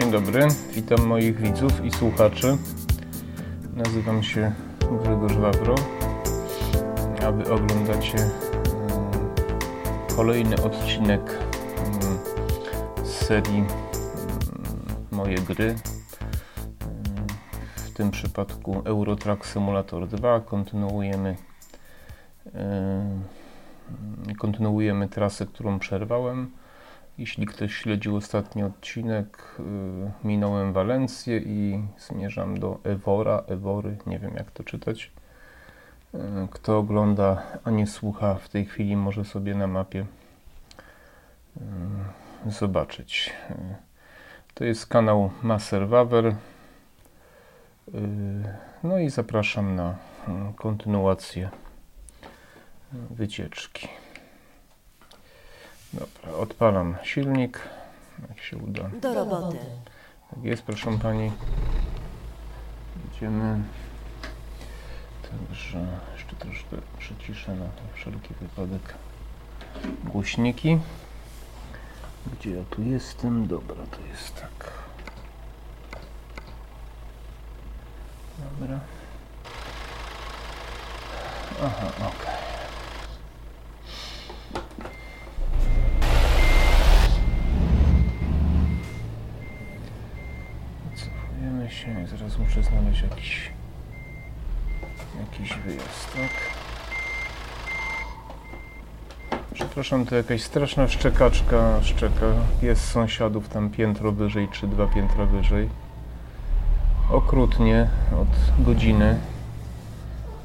Dzień dobry, witam moich widzów i słuchaczy. Nazywam się Grzegorz Wawro, a wy oglądacie mm, kolejny odcinek mm, z serii mm, Moje gry. W tym przypadku Eurotrack Simulator 2. Kontynuujemy kontynuujemy trasę, którą przerwałem. Jeśli ktoś śledził ostatni odcinek, y, minąłem Walencję i zmierzam do Ewora, Ewory, nie wiem jak to czytać. Y, kto ogląda, a nie słucha w tej chwili, może sobie na mapie y, zobaczyć. To jest kanał Maser. No i zapraszam na kontynuację wycieczki. Dobra, odpalam silnik. Jak się uda. Do roboty. Tak jest, proszę pani. Idziemy. Także jeszcze troszkę przyciszę na wszelki wypadek głośniki. Gdzie ja tu jestem? Dobra, to jest tak. Dobra. Aha, okej. Się, zaraz muszę znaleźć jakiś jakiś wyjazd, tak? Przepraszam, to jakaś straszna szczekaczka szczeka. Jest sąsiadów tam piętro wyżej, czy dwa piętra wyżej. Okrutnie, od godziny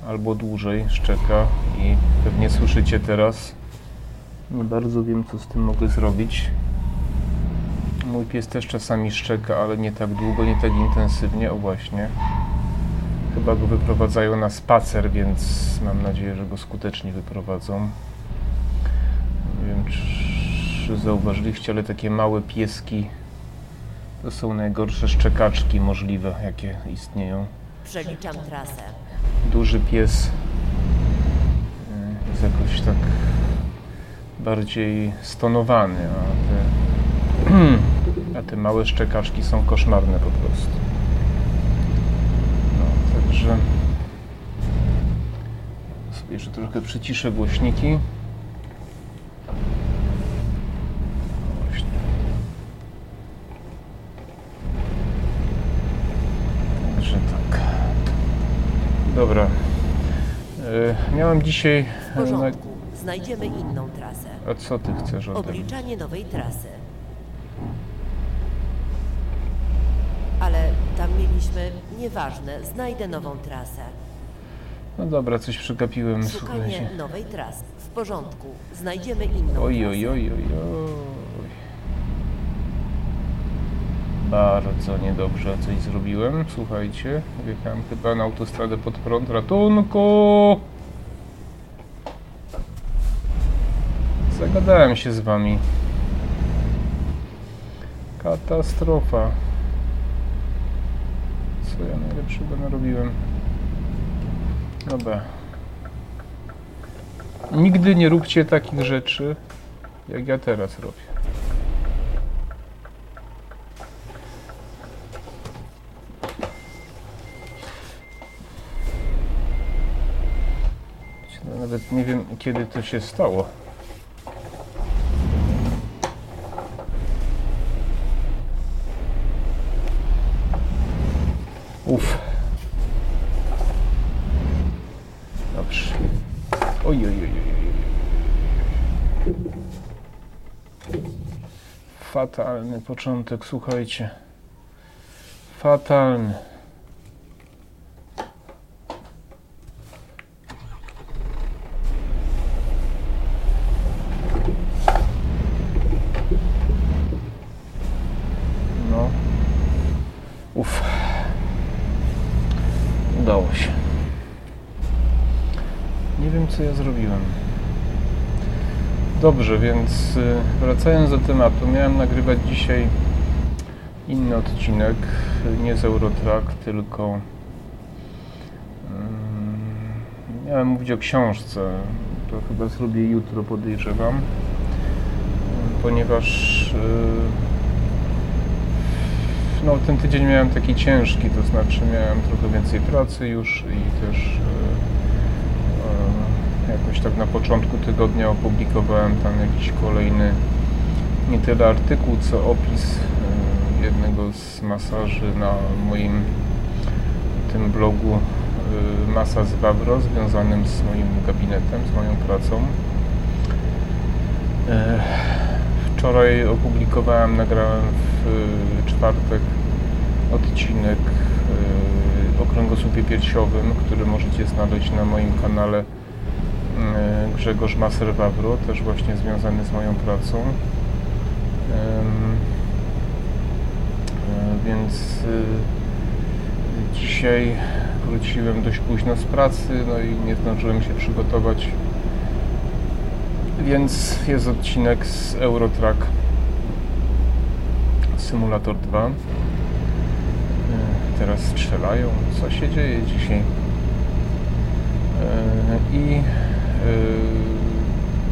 albo dłużej szczeka i pewnie słyszycie teraz. Nie bardzo wiem, co z tym mogę zrobić. Mój pies też czasami szczeka, ale nie tak długo, nie tak intensywnie. O właśnie. Chyba go wyprowadzają na spacer, więc mam nadzieję, że go skutecznie wyprowadzą. Nie wiem, czy zauważyliście, ale takie małe pieski to są najgorsze szczekaczki możliwe, jakie istnieją. Przeliczam trasę. Duży pies y, jest jakoś tak bardziej stonowany, a te A te małe szczekaczki są koszmarne po prostu. No, także sobie jeszcze trochę przyciszę głośniki. Właśnie. Także tak. Dobra. E, miałem dzisiaj... W porządku. Znajdziemy inną trasę. A co ty chcesz ode mnie? Obliczanie nowej trasy. Ale tam mieliśmy... Nieważne, znajdę nową trasę. No dobra, coś przegapiłem, Szukanie słuchajcie. nowej trasy. W porządku. Znajdziemy inną Oj, trasę. oj, oj, oj, oj. Bardzo niedobrze coś zrobiłem. Słuchajcie, wjechałem chyba na autostradę pod prąd. Ratunku! Zagadałem się z wami. Katastrofa. Co ja najlepszego narobiłem? Dobra. Nigdy nie róbcie takich rzeczy, jak ja teraz robię. Nawet nie wiem, kiedy to się stało. Uff. Dobrze. Oj, oj, oj, oj, oj. Fatalny początek, słuchajcie. Fatalny. No. Uff. Udało się. Nie wiem, co ja zrobiłem. Dobrze, więc y, wracając do tematu, miałem nagrywać dzisiaj inny odcinek, nie z Eurotrack, tylko mm, miałem mówić o książce. To chyba zrobię jutro, podejrzewam, ponieważ y, no, ten tydzień miałem taki ciężki, to znaczy miałem trochę więcej pracy już i też e, jakoś tak na początku tygodnia opublikowałem tam jakiś kolejny nie tyle artykuł, co opis e, jednego z masaży na moim tym blogu e, Masa z Wawro, związanym z moim gabinetem, z moją pracą. E, Wczoraj opublikowałem, nagrałem w czwartek odcinek o kręgosłupie piersiowym, który możecie znaleźć na moim kanale Grzegorz Maser Wawro, też właśnie związany z moją pracą. E, Więc e, dzisiaj wróciłem dość późno z pracy, no i nie zdążyłem się przygotować więc jest odcinek z Eurotrack Simulator 2. E, Teraz strzelają. Co się dzieje dzisiaj? I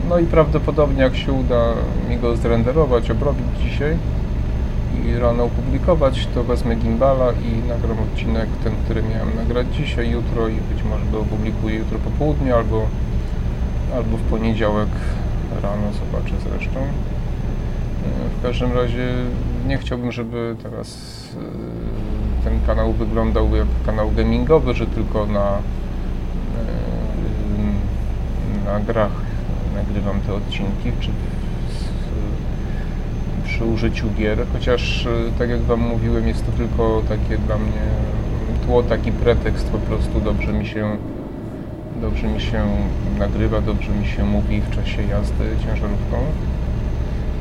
no i prawdopodobnie jak się uda mi go zrenderować, obrobić dzisiaj i rano opublikować, to wezmę gimbala i nagram odcinek ten, który miałem nagrać dzisiaj, jutro i być może go opublikuję jutro po południu albo albo w poniedziałek rano, zobaczę zresztą. E, W każdym razie nie chciałbym, żeby teraz e, ten kanał wyglądał jak kanał gamingowy, że tylko na, na grach nagrywam te odcinki, czy przy użyciu gier, chociaż e, tak jak Wam mówiłem, jest to tylko takie dla mnie tło, taki pretekst, po prostu dobrze mi się dobrze mi się nagrywa, dobrze mi się mówi w czasie jazdy ciężarówką.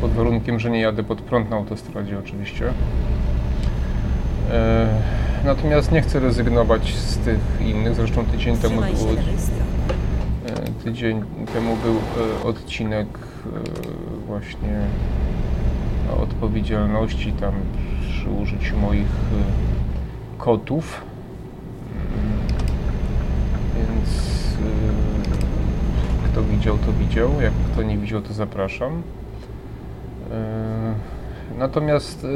Pod warunkiem, że nie jadę pod prąd na autostradzie oczywiście. E, natomiast nie chcę rezygnować z tych innych. Zresztą tydzień temu, było, tydzień temu był e, odcinek e, właśnie odpowiedzialności tam przy użyciu moich e, kotów. Mm, Więc kto widział, to widział. Jak kto nie widział, to zapraszam. Natomiast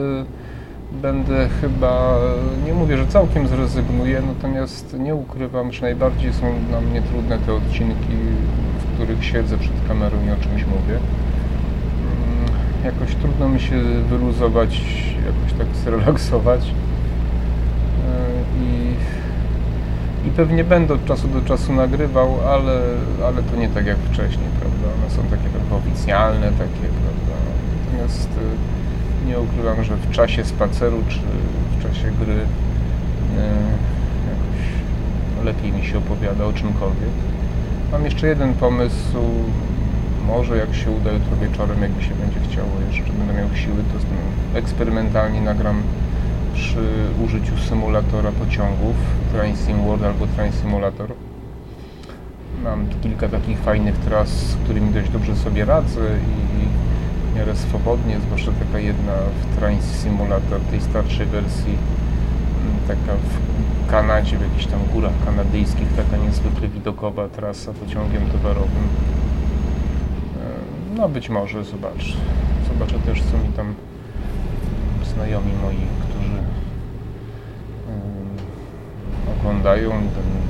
będę chyba, nie mówię, że całkiem zrezygnuję, natomiast nie ukrywam, że najbardziej są dla mnie trudne te odcinki, w których siedzę przed kamerą i o czymś mówię. Mm, Jakoś trudno mi się wyluzować, jakoś tak zrelaksować. Y, I i pewnie będę od czasu do czasu nagrywał, ale, ale to nie tak jak wcześniej, prawda? One są takie trochę oficjalne, takie, prawda? Natomiast y, nie ukrywam, że w czasie spaceru czy w czasie gry y, jakoś lepiej mi się opowiada o czymkolwiek. Mam jeszcze jeden pomysł. Może jak się uda jutro wieczorem, jakby się będzie chciało, jeszcze będę miał siły, to eksperymentalnie nagram przy użyciu symulatora pociągów Train World albo Train Simulator. Mam kilka takich fajnych tras, z którymi dość dobrze sobie radzę i miarę swobodnie, zwłaszcza taka jedna w Train Simulator tej starszej wersji, m, taka w Kanadzie, w jakichś tam górach kanadyjskich, taka niezwykle widokowa trasa pociągiem towarowym. E, No być może, zobacz. Zobaczę też, co mi tam znajomi moi, którzy oglądają,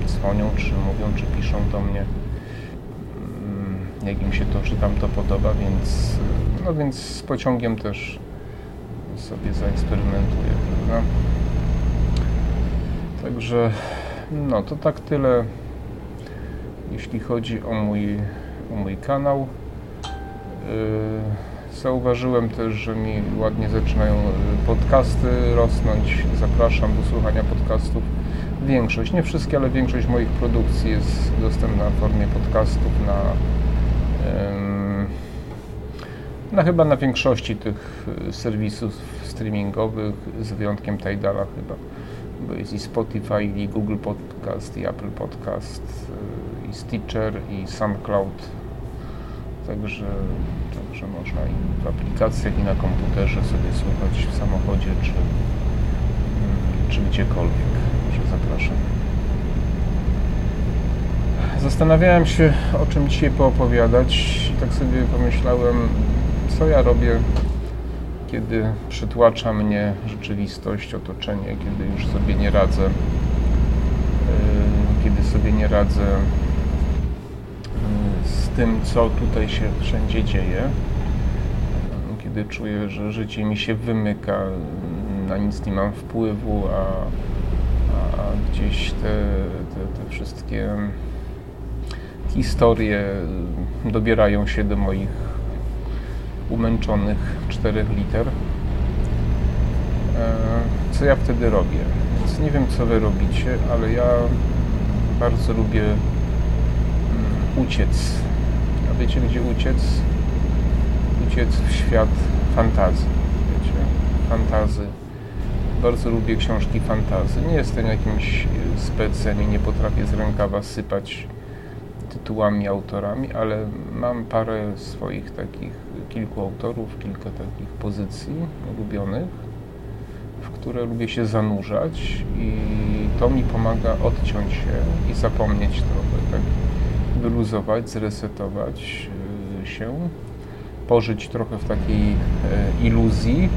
dzwonią, czy mówią, czy piszą do mnie, jak im się to, czy tam to podoba, więc, no więc z pociągiem też sobie zaeksperymentuję, prawda? Także, no to tak tyle, jeśli chodzi o mój, o mój kanał. Yy, Zauważyłem też, że mi ładnie zaczynają y, podcasty rosnąć. Zapraszam do słuchania podcastów. Większość, nie wszystkie, ale większość moich produkcji jest dostępna w formie podcastów na, na chyba na większości tych y, serwisów streamingowych, z wyjątkiem Tidala chyba. Bo jest i Spotify, i Google Podcast, i Apple Podcast, y, i Stitcher, i SoundCloud. Także, także można i w aplikacjach, i na komputerze sobie słuchać w samochodzie, czy, mm, czy gdziekolwiek. Także zapraszam. Zastanawiałem się, o czym dzisiaj poopowiadać i tak sobie pomyślałem, co ja robię kiedy przytłacza mnie rzeczywistość, otoczenie, kiedy już sobie nie radzę, yy, kiedy sobie nie radzę yy, z tym, co tutaj się wszędzie dzieje, kiedy czuję, że życie mi się wymyka, na nic nie mam wpływu, a, a gdzieś te, te, te wszystkie historie dobierają się do moich umęczonych czterech liter. E, Co ja wtedy robię? Więc nie wiem, co wy robicie, ale ja bardzo lubię mm, uciec. A wiecie, gdzie uciec? Uciec w świat fantazji. Wiecie? Fantazy. Bardzo lubię książki fantazy. Nie jestem jakimś specem i nie potrafię z rękawa sypać tytułami, autorami, ale mam parę swoich takich, kilku autorów, kilka takich pozycji ulubionych, w które lubię się zanurzać i to mi pomaga odciąć się i zapomnieć trochę, tak? Wyluzować, zresetować y, się, pożyć trochę w takiej e, iluzji,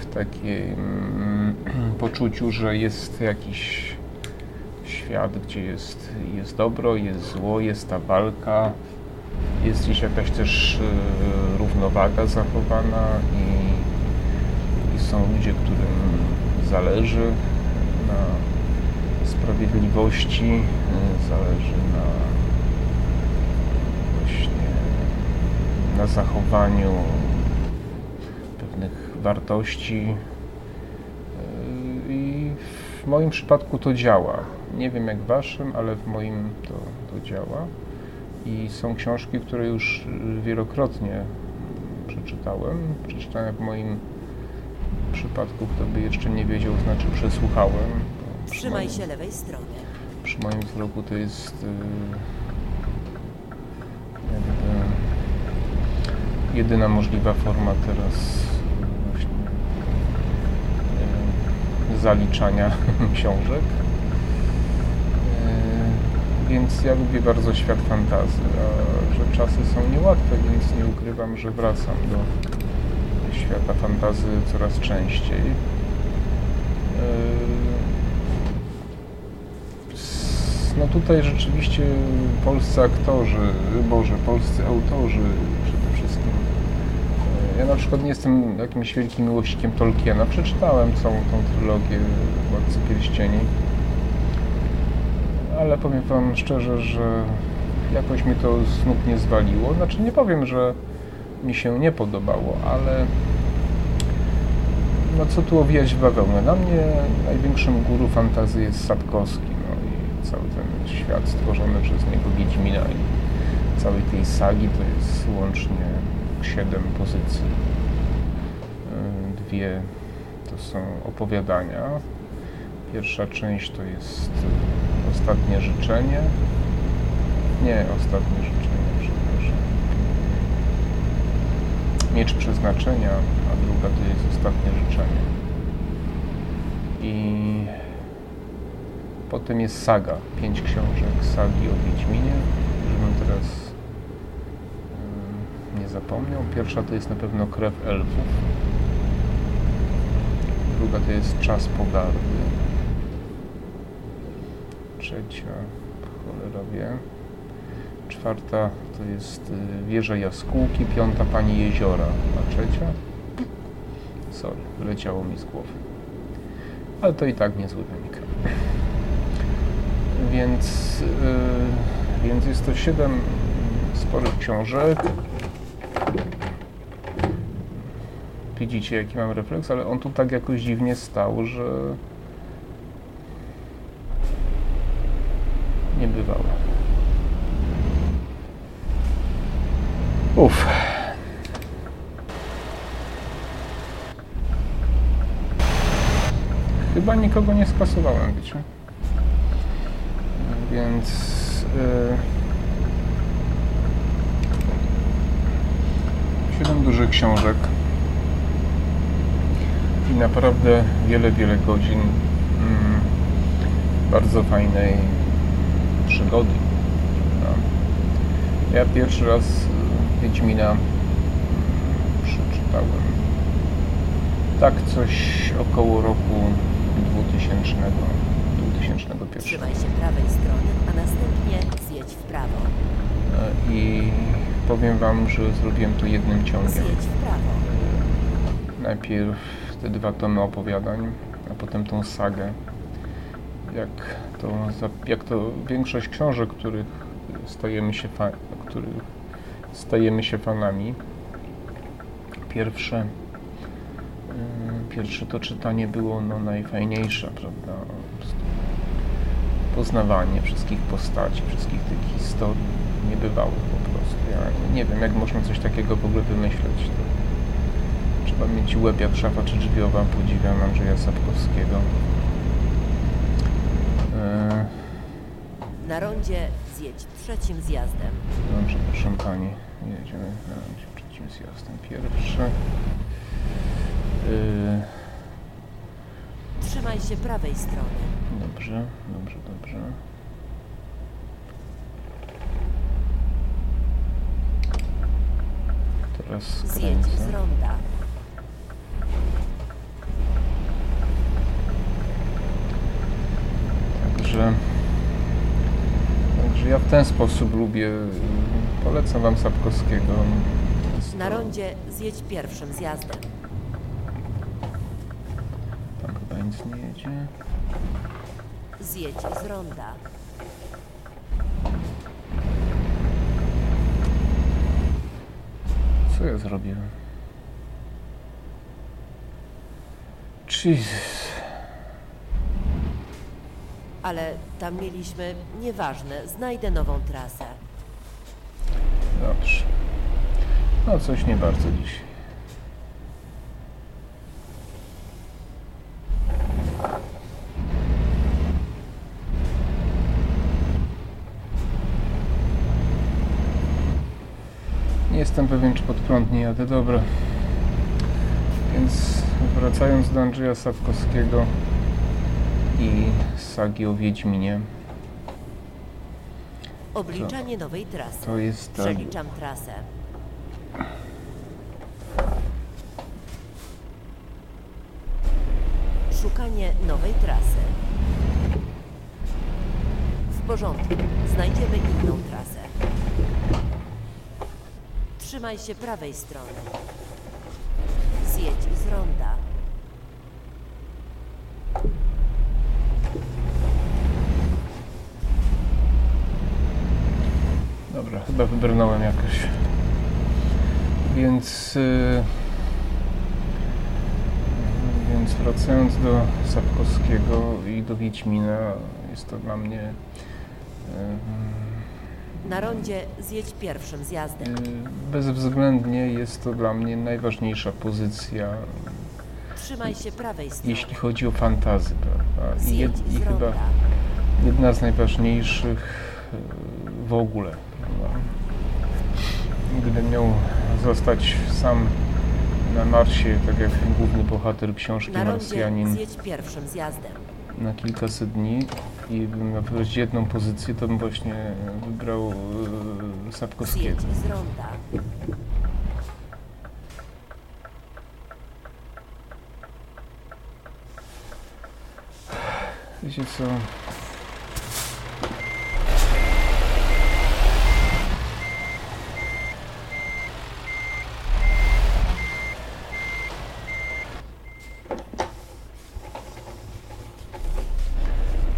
w takim mm, poczuciu, że jest jakiś świat, gdzie jest, jest dobro, jest zło, jest ta walka, jest gdzieś jakaś też e, równowaga zachowana i, i są ludzie, którym zależy na sprawiedliwości, e, zależy na właśnie na zachowaniu pewnych wartości e, i w moim przypadku to działa. Nie wiem jak waszym, ale w moim to, to działa. I są książki, które już y, wielokrotnie przeczytałem. Przeczytałem w moim przypadku, kto by jeszcze nie wiedział, znaczy przesłuchałem. Przy Trzymaj moim- się lewej strony. przy moim wzroku to jest y, jakby jedyna możliwa forma teraz y, właśnie y, zaliczania książek. Więc ja lubię bardzo świat fantazy, a że czasy są niełatwe, więc nie ukrywam, że wracam do świata fantazy coraz częściej. Y, s- No tutaj rzeczywiście polscy aktorzy, Boże, polscy autorzy przede wszystkim. E, Ja na przykład nie jestem jakimś wielkim miłośnikiem Tolkiena. Przeczytałem całą tą trylogię Władcy Pierścieni. Ale powiem wam szczerze, że jakoś mi to nóg nie zwaliło. Znaczy nie powiem, że mi się nie podobało, ale no co tu owijać w bawełnę? Dla mnie największym guru fantazy jest Sapkowski, no i cały ten świat stworzony przez niego Wiedźmina i całej tej sagi to jest łącznie siedem pozycji. Yy, Dwie to są opowiadania. Pierwsza część to jest Ostatnie Życzenie. Nie, Ostatnie Życzenie, przepraszam. Miecz Przeznaczenia, a druga to jest Ostatnie Życzenie. I potem jest saga, pięć książek sagi o Wiedźminie, żebym teraz ym, nie zapomniał. Pierwsza to jest na pewno Krew Elfów. Druga to jest Czas Pogardy. Trzecia, cholera wie. Czwarta to jest y, Wieża Jaskółki, piąta Pani Jeziora, a trzecia? Sorry, wyleciało mi z głowy. Ale to i tak niezły wynik. Więc, y, więc jest to siedem sporych książek. Widzicie, jaki mam refleks, ale on tu tak jakoś dziwnie stał, że nie bywało. Uff. Chyba nikogo nie skasowałem, wiecie? Więc... Yy... Siedem dużych książek i naprawdę wiele, wiele godzin mm, bardzo fajnej przygody. prawda? Ja pierwszy raz Wiedźmina przeczytałem Tak coś około roku 2000, 2001. Trzymaj się prawej strony, a następnie zjedź w prawo. E, I powiem Wam, że zrobiłem to jednym ciągiem. Zjedź w prawo. Najpierw te dwa tomy opowiadań, a potem tą sagę. Jak to, jak to większość książek, których stajemy się, których stajemy się fanami. Pierwsze, yy, pierwsze to czytanie było no, najfajniejsze, prawda? Poznawanie wszystkich postaci, wszystkich tych historii niebywałych po prostu. Ja nie wiem, jak można coś takiego w ogóle wymyśleć. To Trzeba mieć łeb jak szafa czy drzwiowa. Podziwiam Andrzeja Sapkowskiego. Eee, Na rondzie zjedź trzecim zjazdem. dobrze, proszę Pani. Jedziemy na trzecim zjazdem. Pierwsze. Eee, Trzymaj się prawej strony. dobrze, dobrze, dobrze. Teraz Zjedź z skręcę. ronda. Także ja w ten sposób lubię. Polecam Wam Sapkowskiego. Na rondzie zjedź pierwszym zjazdem. Tam chyba nic nie jedzie. Zjedź z ronda. Co ja zrobiłem? Jesus. Ale tam mieliśmy, nieważne, znajdę nową trasę. Dobrze. No coś nie bardzo dzisiaj. Nie jestem pewien, czy pod prąd nie jadę. Dobra. Więc wracając do Andrzeja Sapkowskiego i sagi o Wiedźminie, Obliczanie nowej trasy. to jest tak. Przeliczam trasę. Szukanie nowej trasy. W porządku. Znajdziemy inną trasę. Trzymaj się prawej strony. Zjedź z ronda. Dobra, chyba wybrnąłem jakoś. Więc. y, więc wracając do Sapkowskiego i do Wiedźmina, jest to dla mnie. Na rondzie zjedź pierwszym zjazdem. y, bezwzględnie jest to dla mnie najważniejsza pozycja, Trzymaj się prawej strony. jeśli chodzi o fantazy, prawda? I, jed, i chyba jedna z najważniejszych y, w ogóle. Gdybym miał zostać sam na Marsie, tak jak główny bohater książki Na Marsjanin zjedź pierwszym zjazdem. na kilkaset dni i bym miał wybrać jedną pozycję, to bym właśnie wybrał y, Sapkowskiego. Zjedź z ronda. Wiecie co?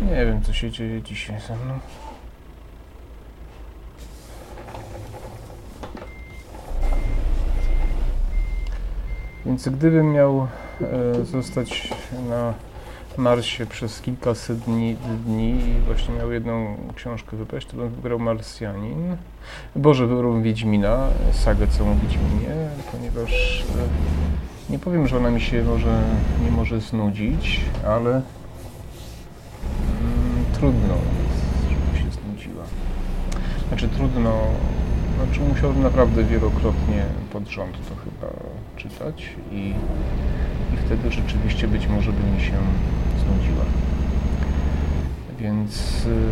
Nie wiem, co się dzieje dzisiaj ze mną. Więc gdybym miał e, zostać na Marsie przez kilkaset dni, dni i właśnie miał jedną książkę wybrać, to bym wybrał Marsjanin. Boże, wybrałbym Wiedźmina, sagę całą Wiedźminie, ponieważ e, nie powiem, że ona mi się może, nie może znudzić, ale trudno żeby się znudziła. Znaczy trudno, znaczy musiałbym naprawdę wielokrotnie pod rząd to chyba czytać i, i wtedy rzeczywiście być może by mi się znudziła. Więc, y,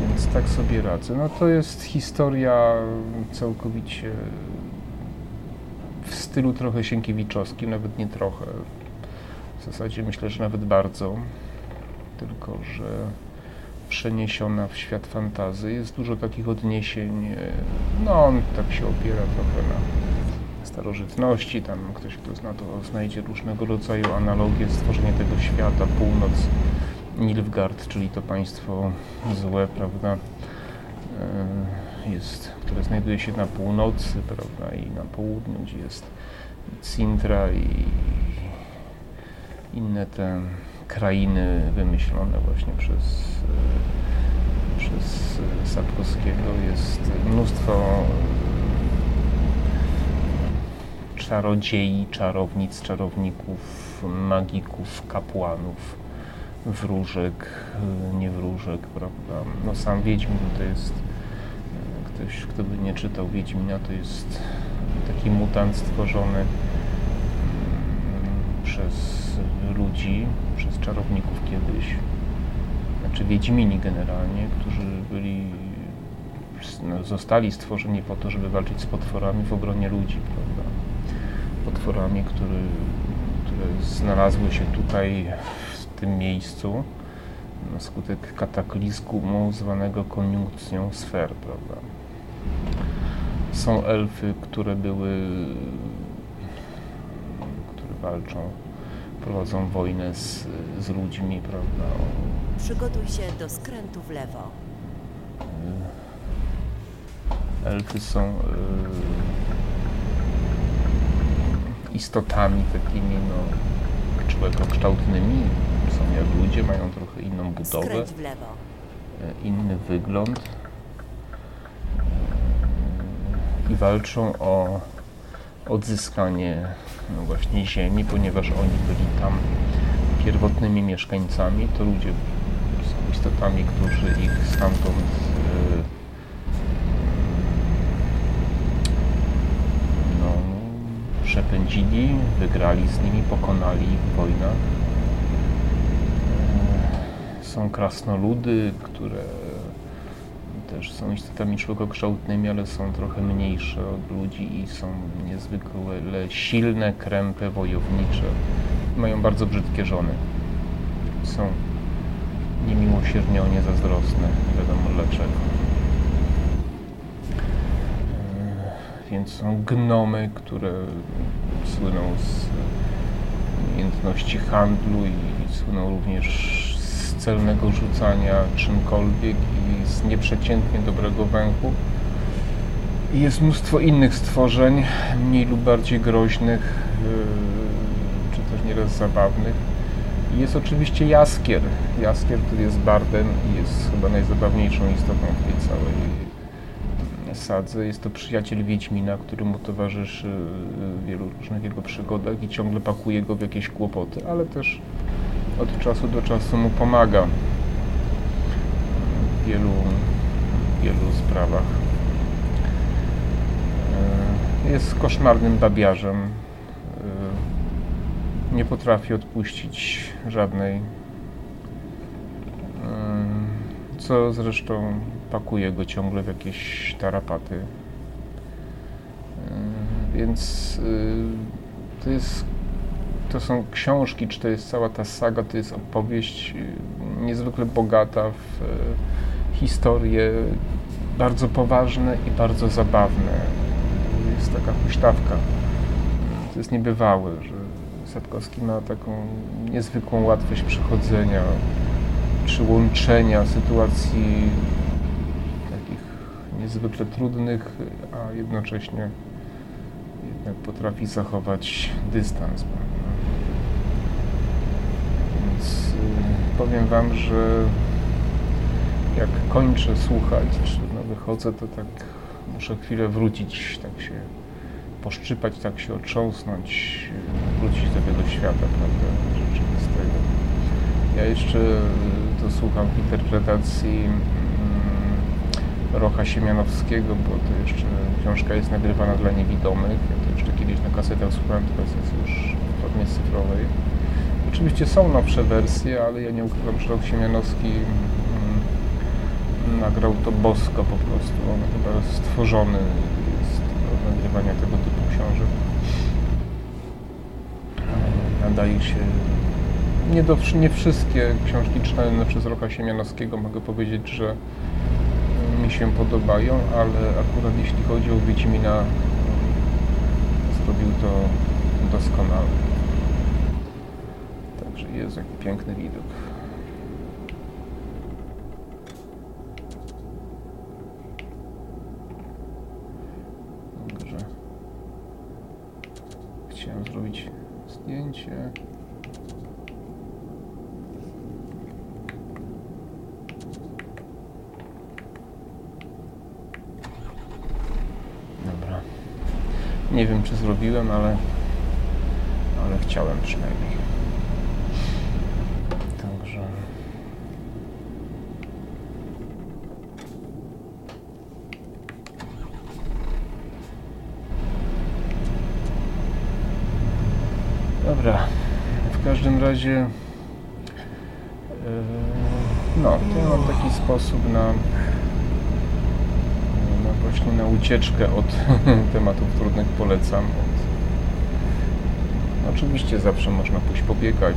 więc tak sobie radzę. No to jest historia całkowicie w stylu trochę sienkiewiczowskim, nawet nie trochę. W zasadzie myślę, że nawet bardzo. Tylko, że przeniesiona w świat fantazy. Jest dużo takich odniesień. e, No, on tak się opiera trochę na starożytności. Tam ktoś, kto zna to, znajdzie różnego rodzaju analogie stworzenia tego świata. Północ, Nilfgaard, czyli to państwo złe, prawda? e, Jest, które znajduje się na północy, prawda? I na południu, gdzie jest Cintra i inne te krainy wymyślone właśnie przez, e, przez e, Sapkowskiego. Jest mnóstwo e, czarodziei, czarownic, czarowników, magików, kapłanów, wróżek, niewróżek, prawda? No sam Wiedźmin to jest, ktoś, kto by nie czytał Wiedźmina, to jest taki mutant stworzony przez ludzi, przez czarowników kiedyś, znaczy Wiedźmini generalnie, którzy byli, no, zostali stworzeni po to, żeby walczyć z potworami w obronie ludzi, prawda? Potworami, które, które znalazły się tutaj, w tym miejscu, na skutek kataklizmu zwanego koniunkcją sfer, prawda? Są elfy, które były, które walczą, prowadzą wojnę z, z ludźmi, prawda? Przygotuj się do skrętu w lewo. Elfy są y, istotami takimi, no, człowiekokształtnymi. Są jak ludzie, mają trochę inną budowę, Skręć w lewo. y, inny wygląd y, i walczą o odzyskanie właśnie ziemi, ponieważ oni byli tam pierwotnymi mieszkańcami, to ludzie są istotami, którzy ich stamtąd y, no, przepędzili, wygrali z nimi, pokonali w wojnach. E, Są krasnoludy, które też są istotami człowiekokształtnymi, ale są trochę mniejsze od ludzi i są niezwykle silne, krępe, wojownicze. Mają bardzo brzydkie żony. Są niemiłosiernie o nie zazdrosne, nie wiadomo dlaczego. E, Więc są gnomy, które słyną z umiejętności handlu i słyną również z celnego rzucania czymkolwiek i z nieprzeciętnie dobrego węchu. I jest mnóstwo innych stworzeń, mniej lub bardziej groźnych, yy, czy też nieraz zabawnych. I jest oczywiście jaskier. Jaskier, który jest bardem i jest chyba najzabawniejszą istotą w tej całej sadze. Jest to przyjaciel Wiedźmina, który mu towarzyszy w wielu różnych jego przygodach i ciągle pakuje go w jakieś kłopoty, ale też od czasu do czasu mu pomaga w wielu, wielu sprawach. E, Jest koszmarnym babiarzem. E, Nie potrafi odpuścić żadnej. E, Co zresztą pakuje go ciągle w jakieś tarapaty. Więc to jest to są książki, czy to jest cała ta saga, to jest opowieść y, niezwykle bogata w y, historie, bardzo poważne i bardzo zabawne. Jest taka huśtawka. To jest niebywałe, że Sapkowski ma taką niezwykłą łatwość przechodzenia, czy łączenia sytuacji takich niezwykle trudnych, a jednocześnie jednak potrafi zachować dystans. prawda? Więc y, powiem Wam, że jak kończę słuchać, czy no wychodzę, to tak muszę chwilę wrócić, tak się poszczypać, tak się otrząsnąć, wrócić do tego świata, prawda, rzeczywistego. Ja jeszcze y, to słucham w interpretacji mm, Rocha Siemianowskiego, bo to jeszcze książka jest nagrywana dla niewidomych. Ja to jeszcze kiedyś na kasetach słuchałem, teraz jest już w formie cyfrowej. Oczywiście są nowsze wersje, ale ja nie ukrywam, że Roch Siemianowski mm, nagrał to bosko po prostu. On chyba stworzony jest do nagrywania tego typu książek. nadaje się. Nie, do, nie wszystkie książki czytane przez Roka Siemianowskiego mogę powiedzieć, że mi się podobają, ale akurat jeśli chodzi o Wiedźmina, zrobił to doskonale. Jest jaki piękny widok. Dobrze. Chciałem zrobić zdjęcie. Dobra. Nie wiem, czy zrobiłem, ale, ale chciałem przynajmniej. Także. Dobra. W każdym razie. Yy, no, to ja mam taki sposób na no właśnie na ucieczkę od tematów trudnych polecam. Od... Oczywiście zawsze można pójść pobiegać,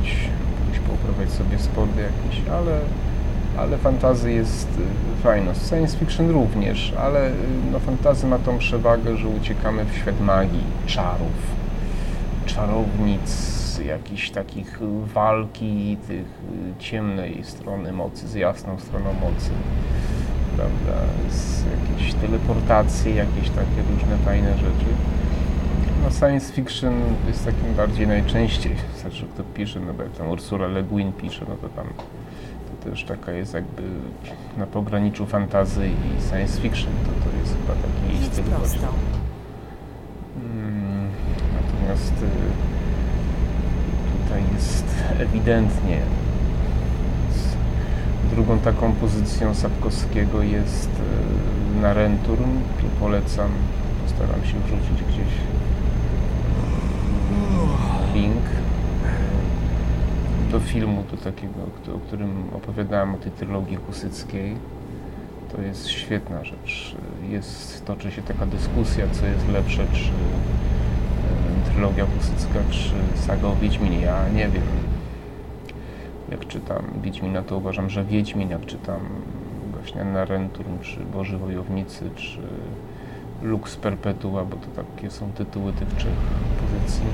pójść pouprawiać sobie sporty jakieś, ale, ale fantazy jest y, fajne. Science fiction również, ale y, no, fantazy ma tą przewagę, że uciekamy w świat magii, czarów, czarownic, jakichś takich walki tych y, ciemnej strony mocy z jasną stroną mocy prawda, z jakieś teleportacje, jakieś takie różne fajne rzeczy. No science fiction jest takim bardziej najczęściej, znaczy kto pisze, no bo jak tam Ursula Le Guin pisze, no to tam to też taka jest jakby na pograniczu fantazy i science fiction, to, to jest chyba taki Idź styl. Mm, Natomiast y, tutaj jest ewidentnie drugą taką pozycją Sapkowskiego jest y, Narenturm. Tu polecam, postaram się wrzucić gdzieś y, link do filmu, do takiego, o którym opowiadałem o tej trylogii husyckiej. To jest świetna rzecz. Jest, toczy się taka dyskusja, co jest lepsze, czy e, trylogia husycka, czy saga o Wiedźminie. Ja nie wiem. Jak czytam Wiedźmina, to uważam, że Wiedźmin, jak czytam właśnie Narenturm, czy Boży Wojownicy, czy Lux Perpetua, bo to takie są tytuły tych trzech pozycji,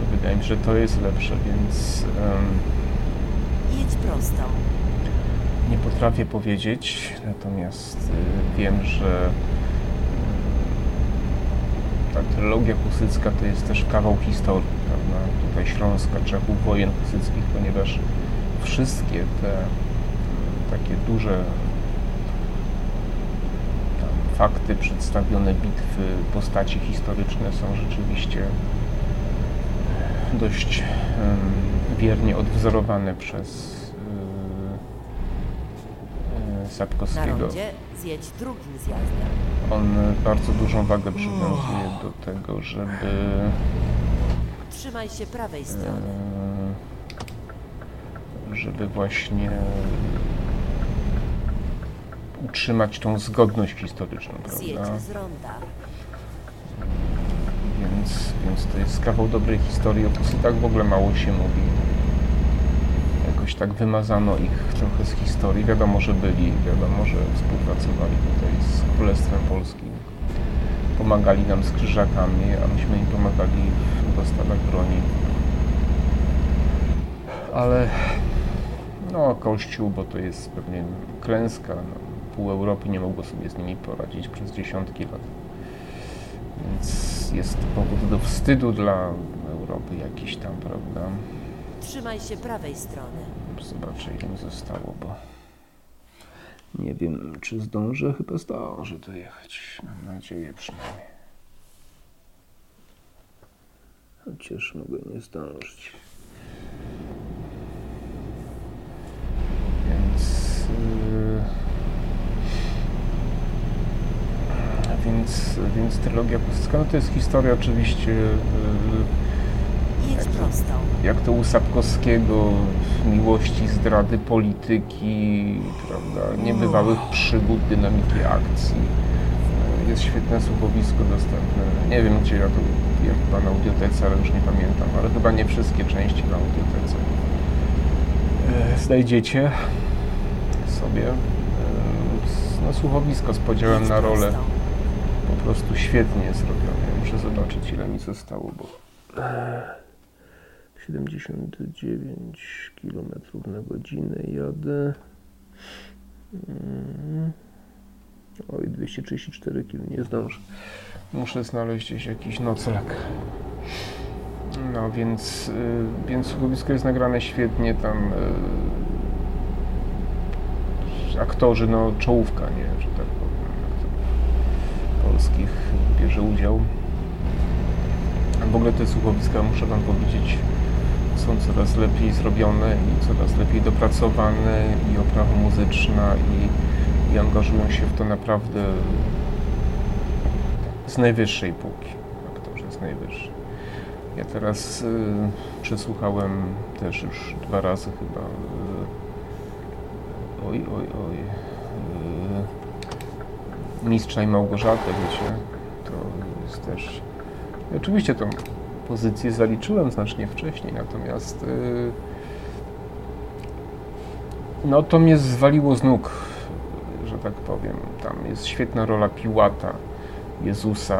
to wydaje mi się, że to jest lepsze, więc... em, Idź prosto. nie potrafię powiedzieć, natomiast y, wiem, że trylogia husycka to jest też kawał historii, prawda? Tutaj Śląska, Czechów, wojen husyckich, ponieważ wszystkie te y, takie duże tam, fakty, przedstawione bitwy, postaci historyczne są rzeczywiście dość em, wiernie odwzorowane przez e, Na Sapkowskiego. rondzie zjedź drugim zjazdem. On bardzo dużą wagę przywiązuje do tego, żeby Trzymaj się prawej strony. e, żeby właśnie utrzymać tą zgodność historyczną, Zjedź prawda? z ronda. Więc, więc to jest kawał dobrej historii. O Husytach w ogóle mało się mówi. Jakoś tak wymazano ich trochę z historii. Wiadomo, że byli, wiadomo, że współpracowali tutaj z Królestwem Polskim. Pomagali nam z krzyżakami, a myśmy im pomagali w dostawach broni. Ale no, Kościół, bo to jest pewnie klęska. No, pół Europy nie mogło sobie z nimi poradzić przez dziesiątki lat. Więc jest powód do wstydu dla Europy jakiś tam, prawda? Trzymaj się prawej strony. Zobaczę ile mi zostało, bo nie wiem czy zdążę, chyba zdążę dojechać. Mam nadzieję przynajmniej. Chociaż mogę nie zdążyć. Więc... Yy... Więc, więc trylogia Pustycka, no to jest historia oczywiście yy, Prosto. jak to u Sapkowskiego, miłości, zdrady, polityki, prawda, niebywałych przygód, dynamiki akcji, jest świetne słuchowisko dostępne. Nie wiem gdzie ja to chyba na audiotece, ale już nie pamiętam, ale chyba nie wszystkie części na audiotece. E, Znajdziecie sobie e, no, słuchowisko z podziałem na rolę. Po prostu świetnie zrobione. Muszę zobaczyć ile mi zostało, bo... e, 79 km na godzinę jadę. Mm. Oj, 234 km, nie zdążę. Muszę znaleźć gdzieś jakiś nocleg. No więc, y, więc słuchowisko jest nagrane świetnie, tam y, aktorzy, no czołówka, nie, że tak powiem, polskich bierze udział. W ogóle te słuchowiska, muszę Wam powiedzieć, są coraz lepiej zrobione i coraz lepiej dopracowane i oprawa muzyczna i, i angażują się w to naprawdę z najwyższej półki. Aktorzy z najwyższej. Ja teraz y, przesłuchałem też już dwa razy chyba. Y, oj, oj, oj. Y, Mistrza i Małgorzatę, wiecie. To jest też. Oczywiście tą pozycję zaliczyłem znacznie wcześniej, natomiast y, no to mnie zwaliło z nóg, że tak powiem. Tam jest świetna rola Piłata, Jezusa,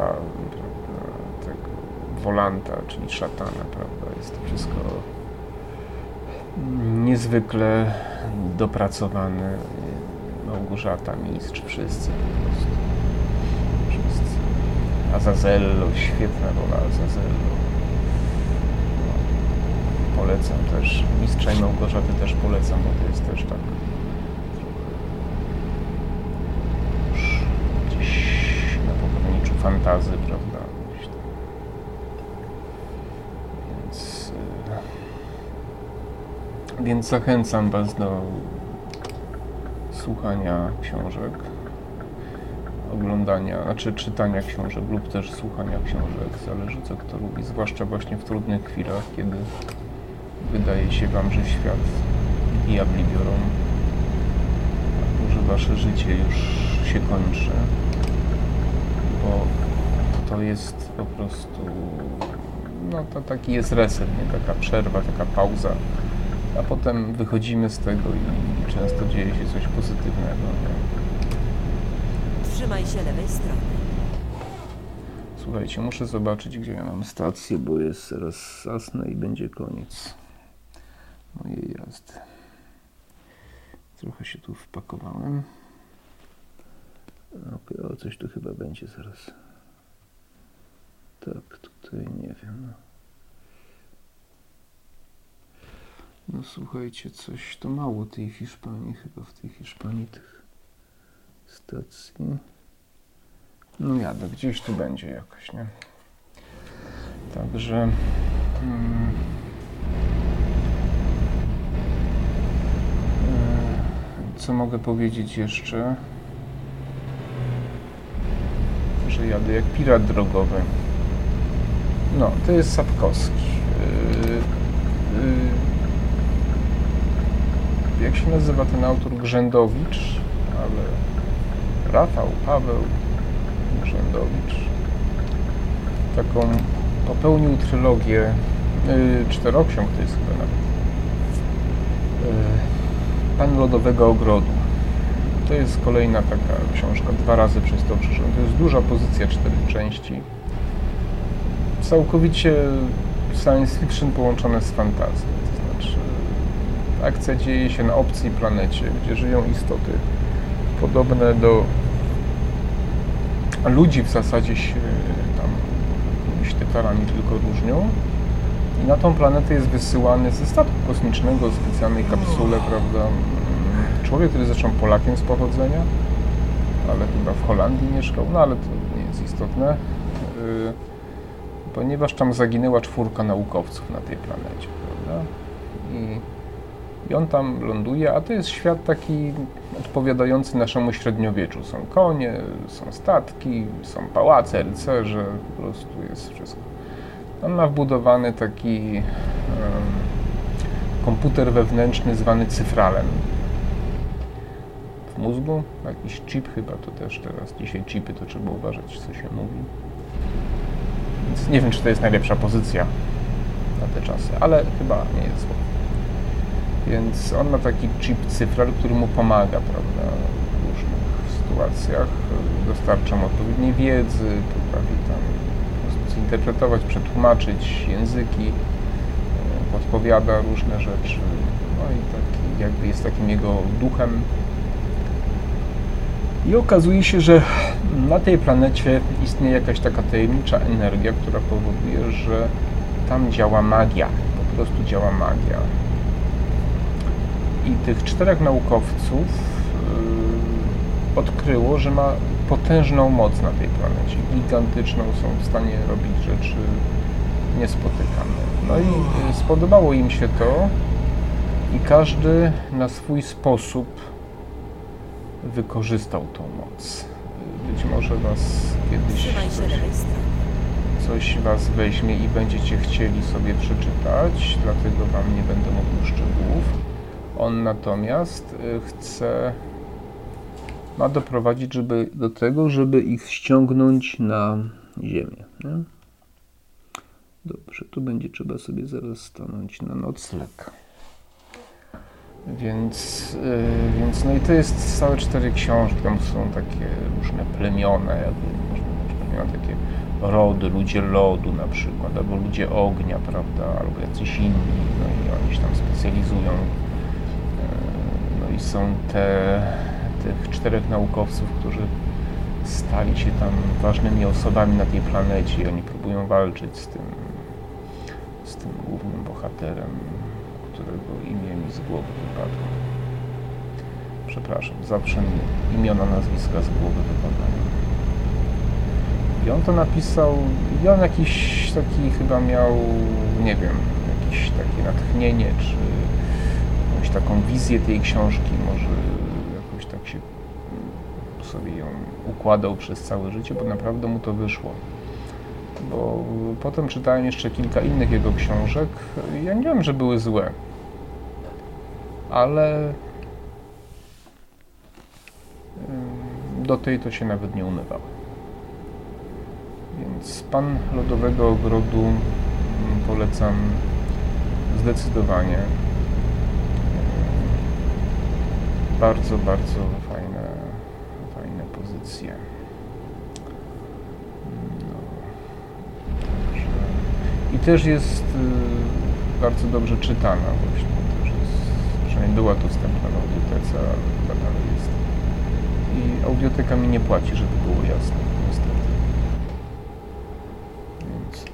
prawda, tego Wolanta, czyli szatana, prawda? Jest to wszystko niezwykle dopracowane. Małgorzata, mistrz, wszyscy po prostu. Wszyscy. Azazello, świetna rola Azazello. Polecam też. Mistrza i Małgorzaty też polecam, bo to jest też tak gdzieś na pograniczu fantazy, prawda? Więc, y, więc zachęcam Was do słuchania książek, oglądania, znaczy czytania książek lub też słuchania książek, zależy co kto lubi, zwłaszcza właśnie w trudnych chwilach, kiedy wydaje się Wam, że świat diabli biorą, albo że Wasze życie już się kończy, bo to jest po prostu, no to taki jest reset, nie? taka przerwa, taka pauza, a potem wychodzimy z tego i często dzieje się coś pozytywnego. Trzymaj się lewej strony. Słuchajcie, muszę zobaczyć, gdzie ja mam stację, bo jest zaraz zasnę i będzie koniec mojej jazdy. Trochę się tu wpakowałem. Okej, o coś tu chyba będzie zaraz. Tak, tutaj nie wiem. No. no słuchajcie, coś to mało tej Hiszpanii, chyba w tej Hiszpanii tych stacji. No jadę, gdzieś tu będzie jakoś, nie? Także... Mm, co mogę powiedzieć jeszcze? Że jadę jak pirat drogowy. No, to jest Sapkowski. Yy, yy, jak się nazywa ten autor? Grzędowicz, ale Rafał, Paweł Grzędowicz. Taką popełnił trylogię, yy, czteroksiąg to jest chyba nawet. Yy, Pan Lodowego Ogrodu. To jest kolejna taka książka, dwa razy przez to przyszedłem. To jest duża pozycja, cztery części. Całkowicie science fiction połączone z fantazją. To znaczy, akcja dzieje się na obcej planecie, gdzie żyją istoty podobne do ludzi w zasadzie się tam detalami tylko różnią. I na tą planetę jest wysyłany ze statku kosmicznego, specjalnej kapsule, prawda? Człowiek, który zresztą Polakiem z pochodzenia, ale chyba w Holandii mieszkał, no ale to nie jest istotne, yy, ponieważ tam zaginęła czwórka naukowców na tej planecie, prawda? I i on tam ląduje, a to jest świat taki odpowiadający naszemu średniowieczu. Są konie, są statki, są pałace, rycerze, po prostu jest wszystko. On ma wbudowany taki komputer wewnętrzny zwany cyfralem. W mózgu. Jakiś chip chyba to też teraz. Dzisiaj chipy to trzeba uważać, co się mówi. Więc nie wiem, czy to jest najlepsza pozycja na te czasy, ale chyba nie jest zła. Więc on ma taki chip cyfral, który mu pomaga, prawda, w różnych sytuacjach. Dostarcza mu odpowiedniej wiedzy, potrafi tam po prostu zinterpretować, przetłumaczyć języki, e, podpowiada różne rzeczy. No i taki, jakby jest takim jego duchem. I okazuje się, że na tej planecie istnieje jakaś taka tajemnicza energia, która powoduje, że tam działa magia. Po prostu działa magia. I tych czterech naukowców yy, odkryło, że ma potężną moc na tej planecie. Gigantyczną, są w stanie robić rzeczy niespotykane. No i yy, spodobało im się to i każdy na swój sposób wykorzystał tą moc. Być może was kiedyś coś, was weźmie i będziecie chcieli sobie przeczytać, dlatego wam nie będę mówił szczegółów. On natomiast y, chce, ma doprowadzić żeby, do tego, żeby ich ściągnąć na ziemię. Nie? Dobrze, tu będzie trzeba sobie zaraz stanąć na nocleg. Więc, y, więc no i to jest całe cztery książki, tam są takie różne plemiona, jakby plemiona, takie rody, ludzie lodu na przykład, albo ludzie ognia, prawda, albo jacyś inni, no i oni się tam specjalizują. E, No i są te, tych czterech naukowców, którzy stali się tam ważnymi osobami na tej planecie i oni próbują walczyć z tym, z tym głównym bohaterem, którego imię mi z głowy wypadło. Przepraszam, zawsze mi imiona, nazwiska z głowy wypadają. I on to napisał, i on jakiś taki chyba miał, nie wiem, jakieś takie natchnienie, czy jakąś taką wizję tej książki, może tak się mm, sobie ją układał przez całe życie, bo naprawdę mu to wyszło. Bo potem czytałem jeszcze kilka innych jego książek. Ja nie wiem, że były złe, ale ym, do tej to się nawet nie umywały. Więc Pan Lodowego Ogrodu mm, polecam zdecydowanie. Yy, Bardzo, bardzo fajne, fajne pozycje. No. I też jest yy, bardzo dobrze czytana właśnie. Też jest, przynajmniej była dostępna na audiotece, ale chyba dalej jest. I audioteka mi nie płaci, żeby było jasne, niestety. Więc...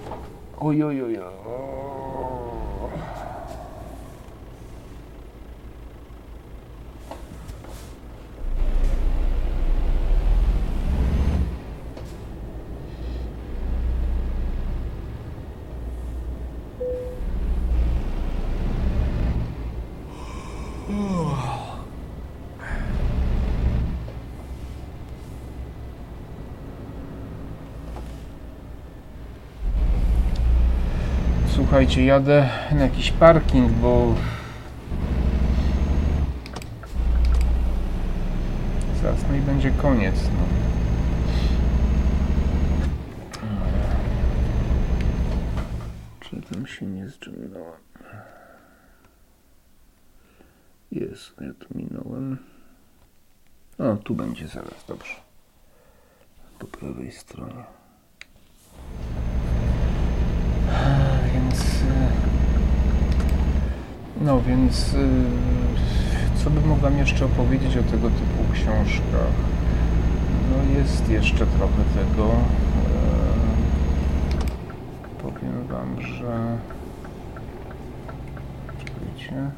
Oj, oj, oj, oj. Słuchajcie, jadę na jakiś parking, bo zaraz no i będzie koniec. No. Czy tam się nie zdrzemnąłem? Jest, ja tu minąłem. O, tu będzie zaraz, dobrze. Po prawej stronie. Y, No więc. y, Co bym mógł Wam jeszcze opowiedzieć o tego typu książkach? No jest jeszcze trochę tego. e, Powiem Wam, że. Czekajcie.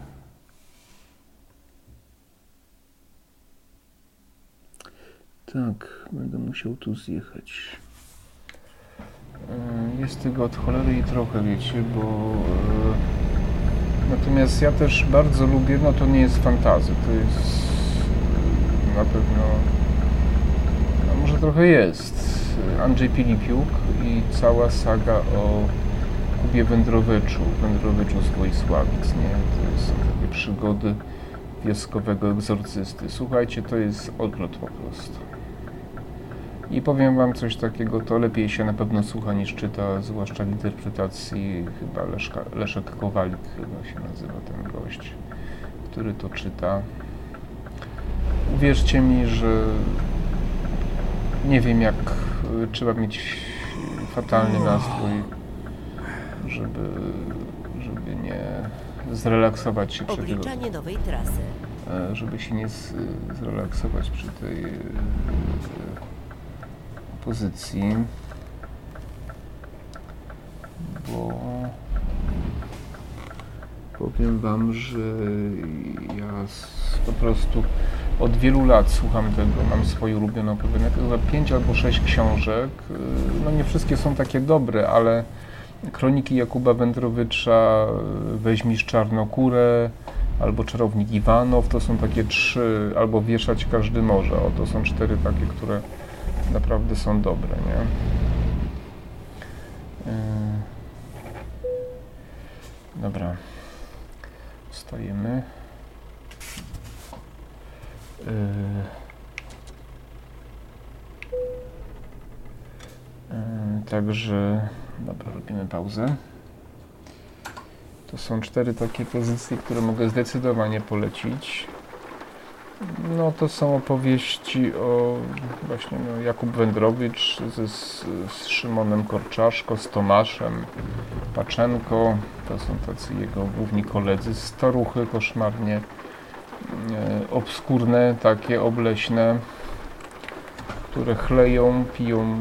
Tak, będę musiał tu zjechać. E, Jest tego od cholery i trochę, wiecie, bo... e, Natomiast ja też bardzo lubię, no to nie jest fantazy, to jest e, na pewno... No może trochę jest. Andrzej Pilipiuk i cała saga o Kubie Wędrowyczu, Wędrowyczu z Wojsławic, nie? To są takie przygody wioskowego egzorcysty. Słuchajcie, to jest odlot po prostu. I powiem wam coś takiego, to lepiej się na pewno słucha niż czyta, zwłaszcza w interpretacji chyba Leszka, Leszek Kowalik chyba się nazywa ten gość, który to czyta. Uwierzcie mi, że nie wiem jak trzeba mieć fatalny nastrój, żeby, żeby nie zrelaksować się przy Obliczanie nowej trasy. e, żeby się nie zrelaksować przy tej e, pozycji, bo powiem Wam, że ja po prostu od wielu lat słucham tego, mam swoje ulubione opowiadania, chyba pięć albo sześć książek, y, no nie wszystkie są takie dobre, ale Kroniki Jakuba Wędrowicza, y, Weźmisz Czarnokórę, albo Czarownik Iwanow, to są takie trzy, albo Wieszać każdy może, o to są cztery takie, które naprawdę są dobre, nie? Yy. Dobra. Wstajemy. Yy. Yy, Także, dobra, robimy pauzę. To są cztery takie pozycje, które mogę zdecydowanie polecić. No to są opowieści o właśnie no, Jakub Wędrowicz ze, z, z Szymonem Korczaszko, z Tomaszem Paczenko. To są tacy jego główni koledzy. Staruchy koszmarnie e, obskurne, takie obleśne, które chleją, piją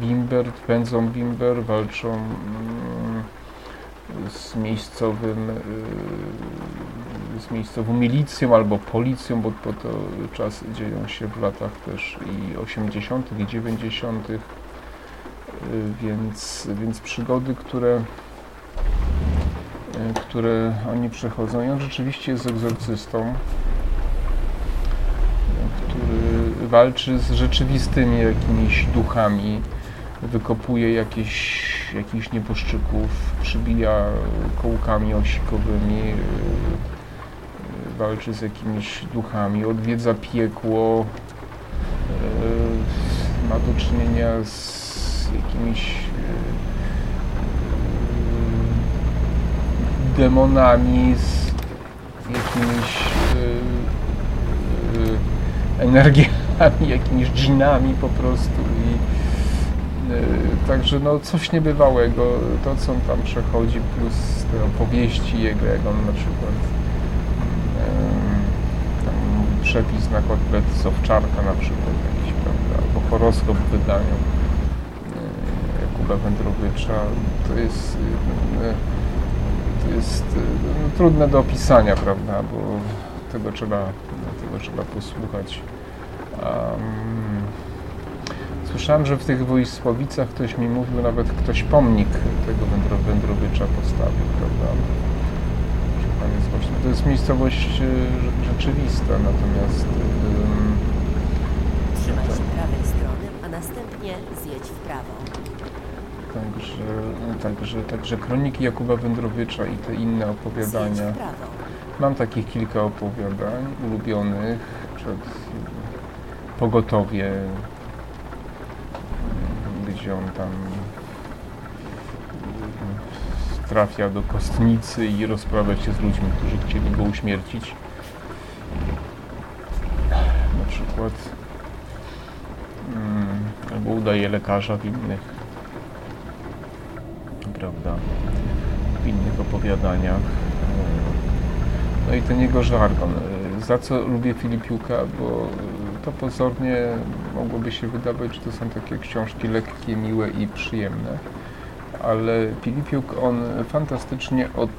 bimber, pędzą bimber, walczą mm, z miejscowym y, z miejscową milicją albo policją, bo, bo to czasy dzieją się w latach też i 80. i 90. y, Więc, więc przygody, które, y, które oni przechodzą. I on rzeczywiście jest egzorcystą, który walczy z rzeczywistymi jakimiś duchami, wykopuje jakieś, jakichś nieboszczyków, przybija kołkami osikowymi, yy, yy, walczy z jakimiś duchami, odwiedza piekło, yy, ma do czynienia z jakimiś demonami, z jakimiś energiami, jakimiś dżinami po prostu i Także no coś niebywałego, to co on tam przechodzi, plus te opowieści jego, jak on na przykład przepis na kotlet z owczarka na przykład jakiś, prawda, albo horoskop w wydaniu yy, Jakuba Wędrowicza, to jest, yy, to jest no, trudne do opisania, prawda, bo tego trzeba, tego trzeba posłuchać. Um, Słyszałem, że w tych Wojsławicach ktoś mi mówił, nawet ktoś pomnik tego Wędro, Wędrowicza postawił, prawda? Że tam jest właśnie, to jest miejscowość e, rzeczywista, natomiast ym, Trzymaj się prawej strony, a następnie zjedź w prawo. także, także, także kroniki Jakuba Wędrowicza i te inne opowiadania. Mam takich kilka opowiadań ulubionych, przed pogotowie, gdzie on tam trafia do kostnicy i rozprawia się z ludźmi, którzy chcieli go uśmiercić. Na przykład mm, albo udaje lekarza w innych prawda w innych opowiadaniach. No i ten jego żargon. Za co lubię Filipiuka, bo to pozornie mogłoby się wydawać, że to są takie książki lekkie, miłe i przyjemne. Ale Filipiuk, on fantastycznie od,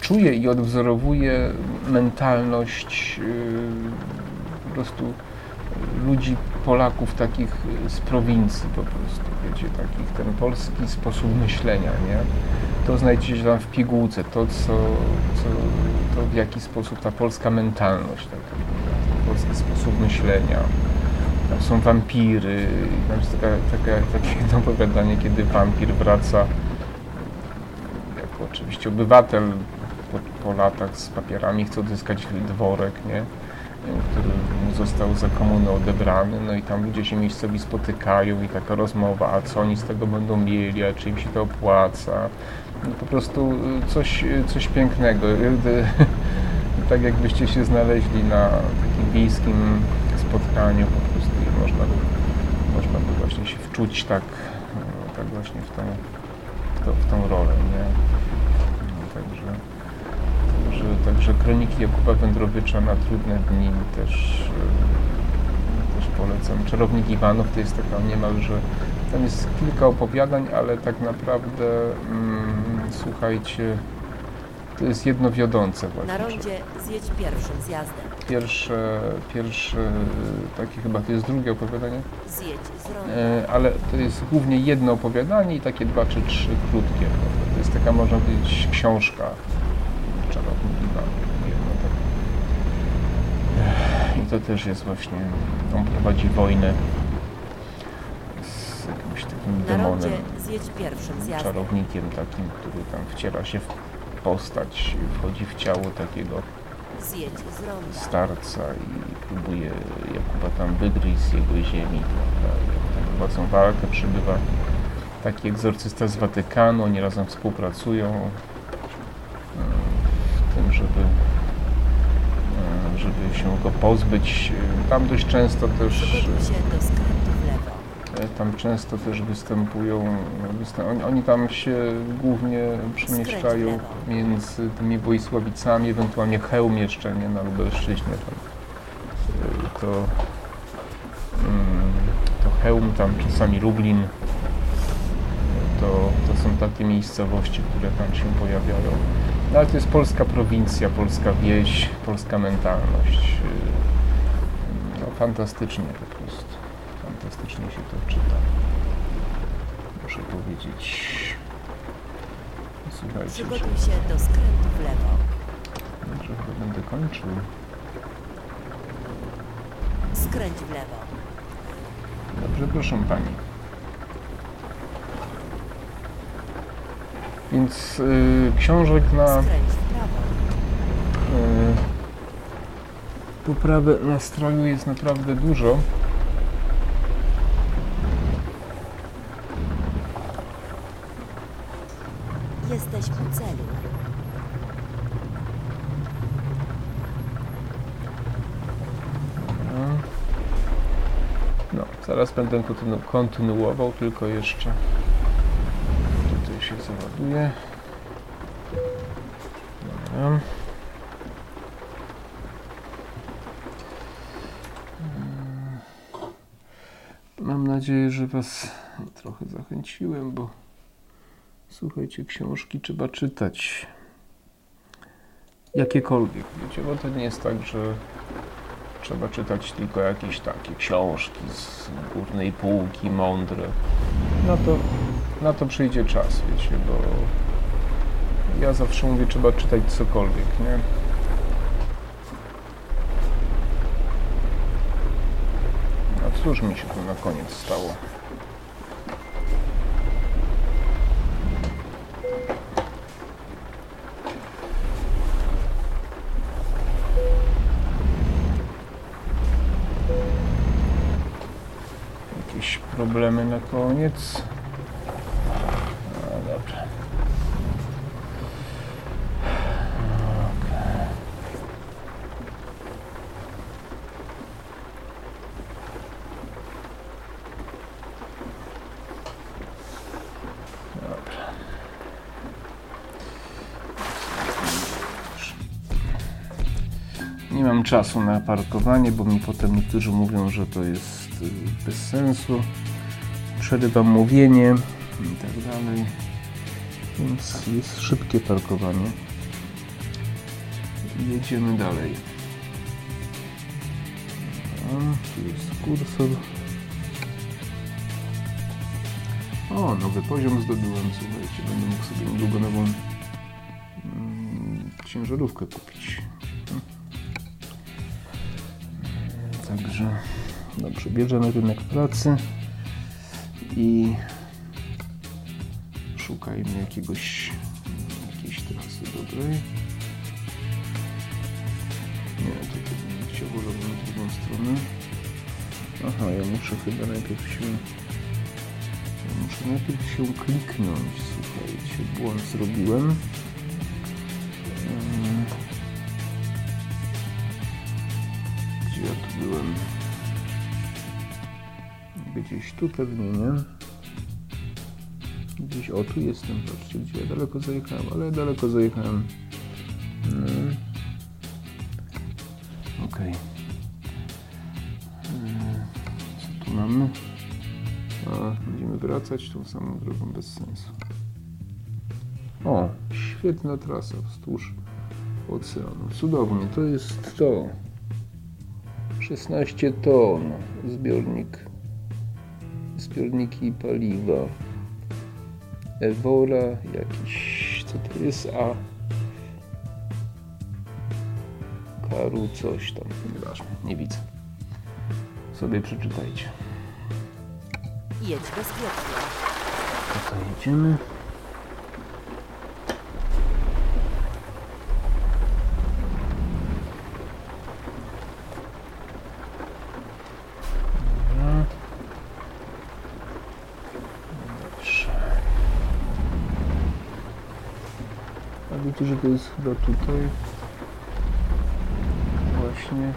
czuje i odwzorowuje mentalność yy, po prostu ludzi, Polaków takich z prowincji po prostu, wiecie, takich, ten polski sposób myślenia, nie? To znajdziecie tam w pigułce, to co, co to w jaki sposób ta polska mentalność, ten polski sposób myślenia. Tam są wampiry, tam jest taka, taka, takie jedno opowiadanie, kiedy wampir wraca jako oczywiście obywatel po, po latach z papierami chce odzyskać dworek, nie? który mu został za komuny odebrany, no i tam ludzie się miejscowi spotykają i taka rozmowa, a co oni z tego będą mieli, a czy im się to opłaca. No po prostu y, coś, y, coś pięknego. Y, tak jakbyście się znaleźli na takim wiejskim spotkaniu po prostu i można by, można by właśnie się wczuć tak, no, tak właśnie w tą, w, tą rolę, nie? No, także, także, także kroniki Jakuba Wędrowicza na trudne dni też, y, też polecam. Czarownik Iwanów to jest taka niemalże, tam jest kilka opowiadań, ale tak naprawdę mm, słuchajcie, to jest jedno wiodące właśnie. Na rondzie zjedź pierwszym zjazdem. Pierwsze, pierwsze takie chyba to jest drugie opowiadanie, e, ale to jest głównie jedno opowiadanie i takie dwa czy trzy krótkie. To jest taka, można powiedzieć, książka czarownika. Takie. Ech, I to też jest właśnie, on prowadzi wojnę z jakimś takim demonem, czarownikiem takim, który tam wciela się w postać, wchodzi w ciało takiego Zjedź z ronda. starca i próbuje Jakuba tam wygryźć z jego ziemi. Prawda? I jak tam prowadzą walkę, przybywa taki egzorcysta z Watykanu, oni razem współpracują mm, w tym, żeby, mm, żeby się go pozbyć. Tam dość często też Przygotuj się do. E, Tam często też występują, wystę- oni, tam się głównie przemieszczają między tymi Wojsławicami, ewentualnie Chełm jeszcze, nie, na Lubelszczyźnie tam. E, To, mm, to Chełm, tam czasami Lublin, E, to, to są takie miejscowości, które tam się pojawiają. No, ale to jest polska prowincja, polska wieś, polska mentalność. E, No, fantastycznie po Fantastycznie się to czyta. Muszę powiedzieć. Słuchajcie, Przygotuj się do skrętu w lewo. że chyba będę kończył. Skręć w lewo. Dobrze, proszę pani. Więc y, książek na Skręć w prawo. y, poprawę nastroju jest naprawdę dużo. Jesteś u celu. No. No, zaraz będę kontynu- kontynuował, tylko jeszcze tutaj się załaduje. Dobra. Mm. Mam nadzieję, że Was trochę zachęciłem, bo słuchajcie, książki trzeba czytać. Jakiekolwiek, wiecie, bo to nie jest tak, że Trzeba czytać tylko jakieś takie książki z górnej półki, mądre. Na to, na to przyjdzie czas, wiecie, bo ja zawsze mówię, trzeba czytać cokolwiek, nie? A cóż mi się tu na koniec stało? Problemy na koniec? No dobrze. Dobra. Nie mam czasu na parkowanie, bo mi potem niektórzy mówią, że to jest y, bez sensu. Przerywam mówienie i tak dalej. Więc jest szybkie parkowanie. I jedziemy dalej. Dobra, tu jest kursor. O, nowy poziom zdobyłem, słuchajcie, będę mógł sobie niedługo nową mm, ciężarówkę kupić. Także dobrze, bierzemy rynek pracy i szukajmy jakiegoś jakiejś trasy dobrej. Nie, tutaj bym nie chciał, wolałbym na drugą stronę. Aha, ja muszę chyba najpierw się... Ja muszę najpierw się kliknąć, słuchajcie, błąd zrobiłem. Tu pewnie, nie? Gdzieś, o tu jestem, patrzcie, gdzie ja daleko zajechałem, ale daleko zajechałem. Mm. Okej. Mm, Co tu mamy? A, będziemy wracać tą samą drogą bez sensu. O, świetna trasa wzdłuż oceanu. Cudownie, to jest to. 16 ton zbiornik. Zbiorniki paliwa. Ewora, jakiś, co to jest, a Karu coś tam, nieważne, nie widzę. Sobie przeczytajcie. Jedź bezpiecznie. Tutaj jedziemy. Że to jest chyba tutaj? Właśnie.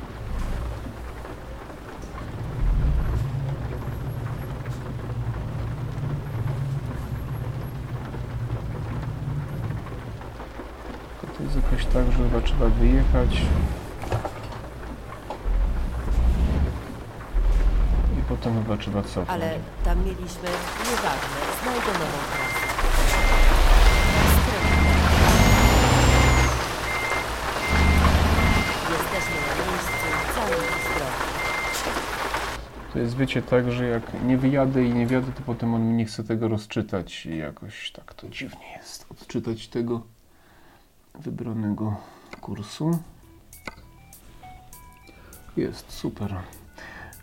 To jest jakoś tak, że chyba trzeba wyjechać. I potem chyba trzeba cofnąć. Ale tam mieliśmy... Nieważne, znajdę nową trasę. Skręć. Jesteśmy na miejscu całej zdrowi. To jest wiecie tak, że jak nie wyjadę i nie wjadę, to potem on mi nie chce tego rozczytać i jakoś tak to dziwnie jest odczytać tego wybranego kursu. Jest, super.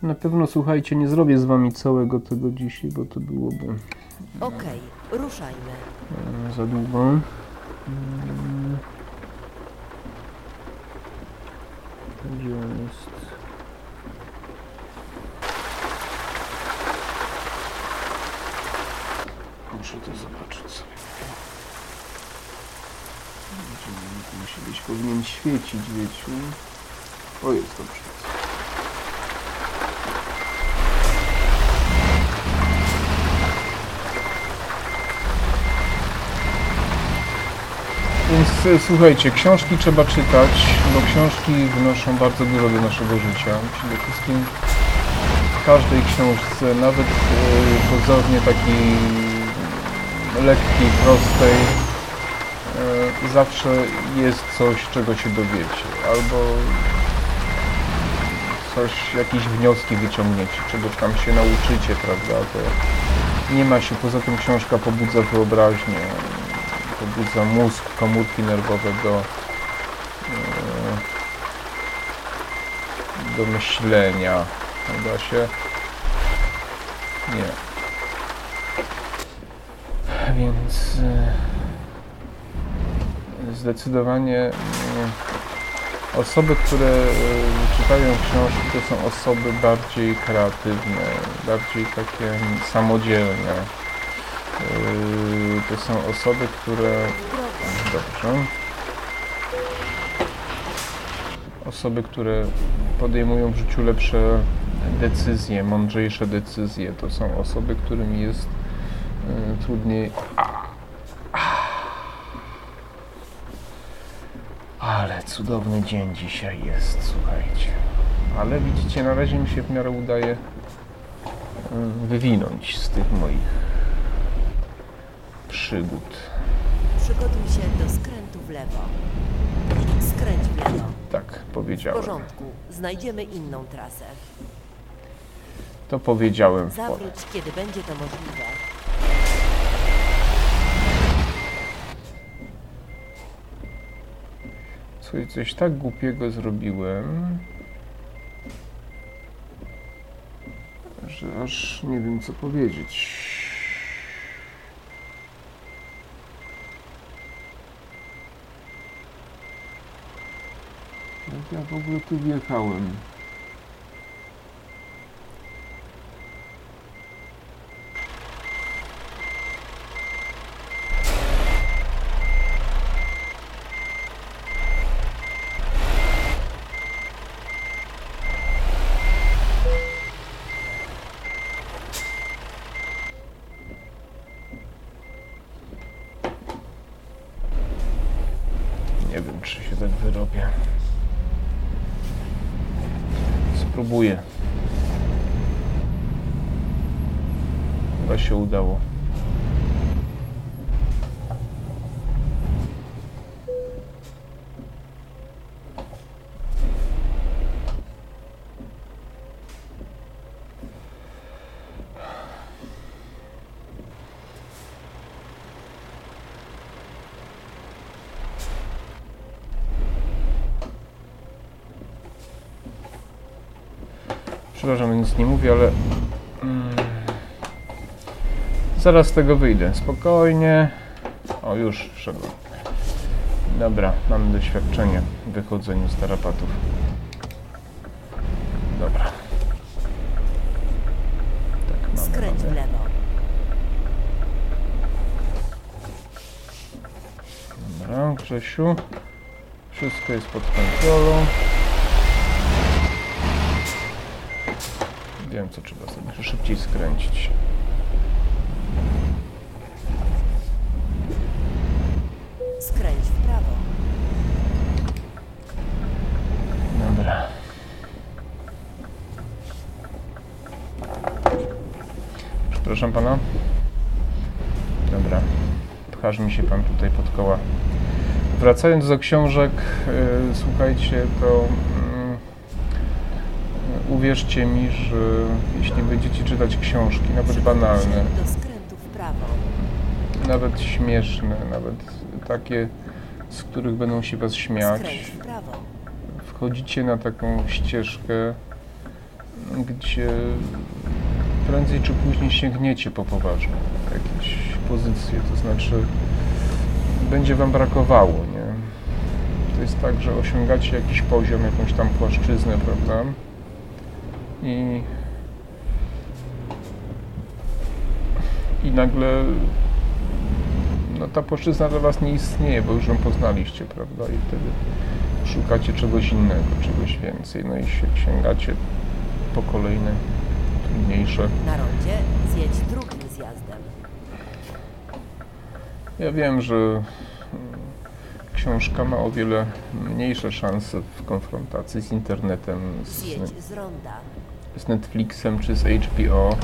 Na pewno słuchajcie, nie zrobię z wami całego tego dzisiaj, bo to byłoby Okej, ruszajmy. e, za długo. Mm. Gdzie on jest? Muszę to zobaczyć sobie. Musi być? Powinien świecić, wiecie. O, jest dobrze. Więc e, słuchajcie, książki trzeba czytać, bo książki wnoszą bardzo dużo do naszego życia. Przede wszystkim w każdej książce, nawet e, pozornie takiej lekkiej, prostej, e, zawsze jest coś, czego się dowiecie. Albo coś, jakieś wnioski wyciągniecie, czegoś tam się nauczycie, prawda? To nie ma się, poza tym książka pobudza wyobraźnię, pobudza mózg, komórki nerwowe do, e, do myślenia. Da się? Nie. Więc e, zdecydowanie e, osoby, które e, czytają książki, to są osoby bardziej kreatywne, bardziej takie samodzielne. To są osoby, które. Dobrze. Osoby, które podejmują w życiu lepsze decyzje, mądrzejsze decyzje. To są osoby, którym jest trudniej. Ale cudowny dzień dzisiaj jest, słuchajcie. Ale widzicie, na razie mi się w miarę udaje yy, wywinąć z tych moich przygód. Przygotuj się do skrętu w lewo. Skręć w lewo. Tak, W powiedziałem. porządku, znajdziemy inną trasę. To powiedziałem w. Zawróć, kiedy będzie to możliwe. Słuchaj, coś tak głupiego zrobiłem, że aż nie wiem co powiedzieć. Jak ja w ogóle tu wjechałem? czy się tak wyrobię. Spróbuję. Chyba się udało. Przepraszam, nic nie mówię, ale mm, zaraz z tego wyjdę. Spokojnie. O, już wszedłem. Dobra, mamy doświadczenie w wychodzeniu z tarapatów. Dobra. Tak, mamy, Skręć w mamy. lewo. Dobra, Grzesiu. Wszystko jest pod kontrolą. Wiem, co trzeba sobie szybciej skręcić. Skręć w prawo. Dobra. Przepraszam pana. Dobra. Pchasz mi się pan tutaj pod koła. Wracając do książek, y, słuchajcie, to uwierzcie mi, że jeśli będziecie czytać książki, nawet banalne, nawet śmieszne, nawet takie, z których będą się was śmiać, wchodzicie na taką ścieżkę, gdzie prędzej czy później sięgniecie po poważne jakieś pozycje, to znaczy będzie wam brakowało, nie? To jest tak, że osiągacie jakiś poziom, jakąś tam płaszczyznę, prawda? I i nagle no ta płaszczyzna dla was nie istnieje, bo już ją poznaliście, prawda? I wtedy szukacie czegoś innego, czegoś więcej, no i się sięgacie po kolejne trudniejsze. Na rondzie zjedź drugim zjazdem. Ja wiem, że książka ma o wiele mniejsze szanse w konfrontacji z internetem, z, Zjedź z ronda. Z Netflixem czy z HBO,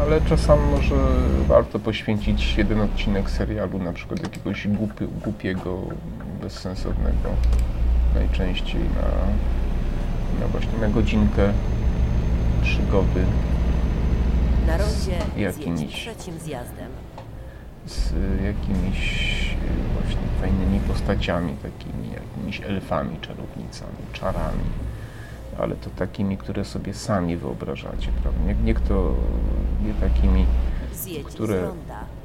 ale czasami może warto poświęcić jeden odcinek serialu, na przykład jakiegoś głupi, głupiego, bezsensownego, najczęściej na, na właśnie na godzinkę przygody Na rondzie jakimiś- trzecim zjazdem. z jakimiś y, właśnie fajnymi postaciami, takimi jakimiś elfami, czarownicami, czarami, ale to takimi, które sobie sami wyobrażacie, prawda? Nie, nie kto, nie takimi Które-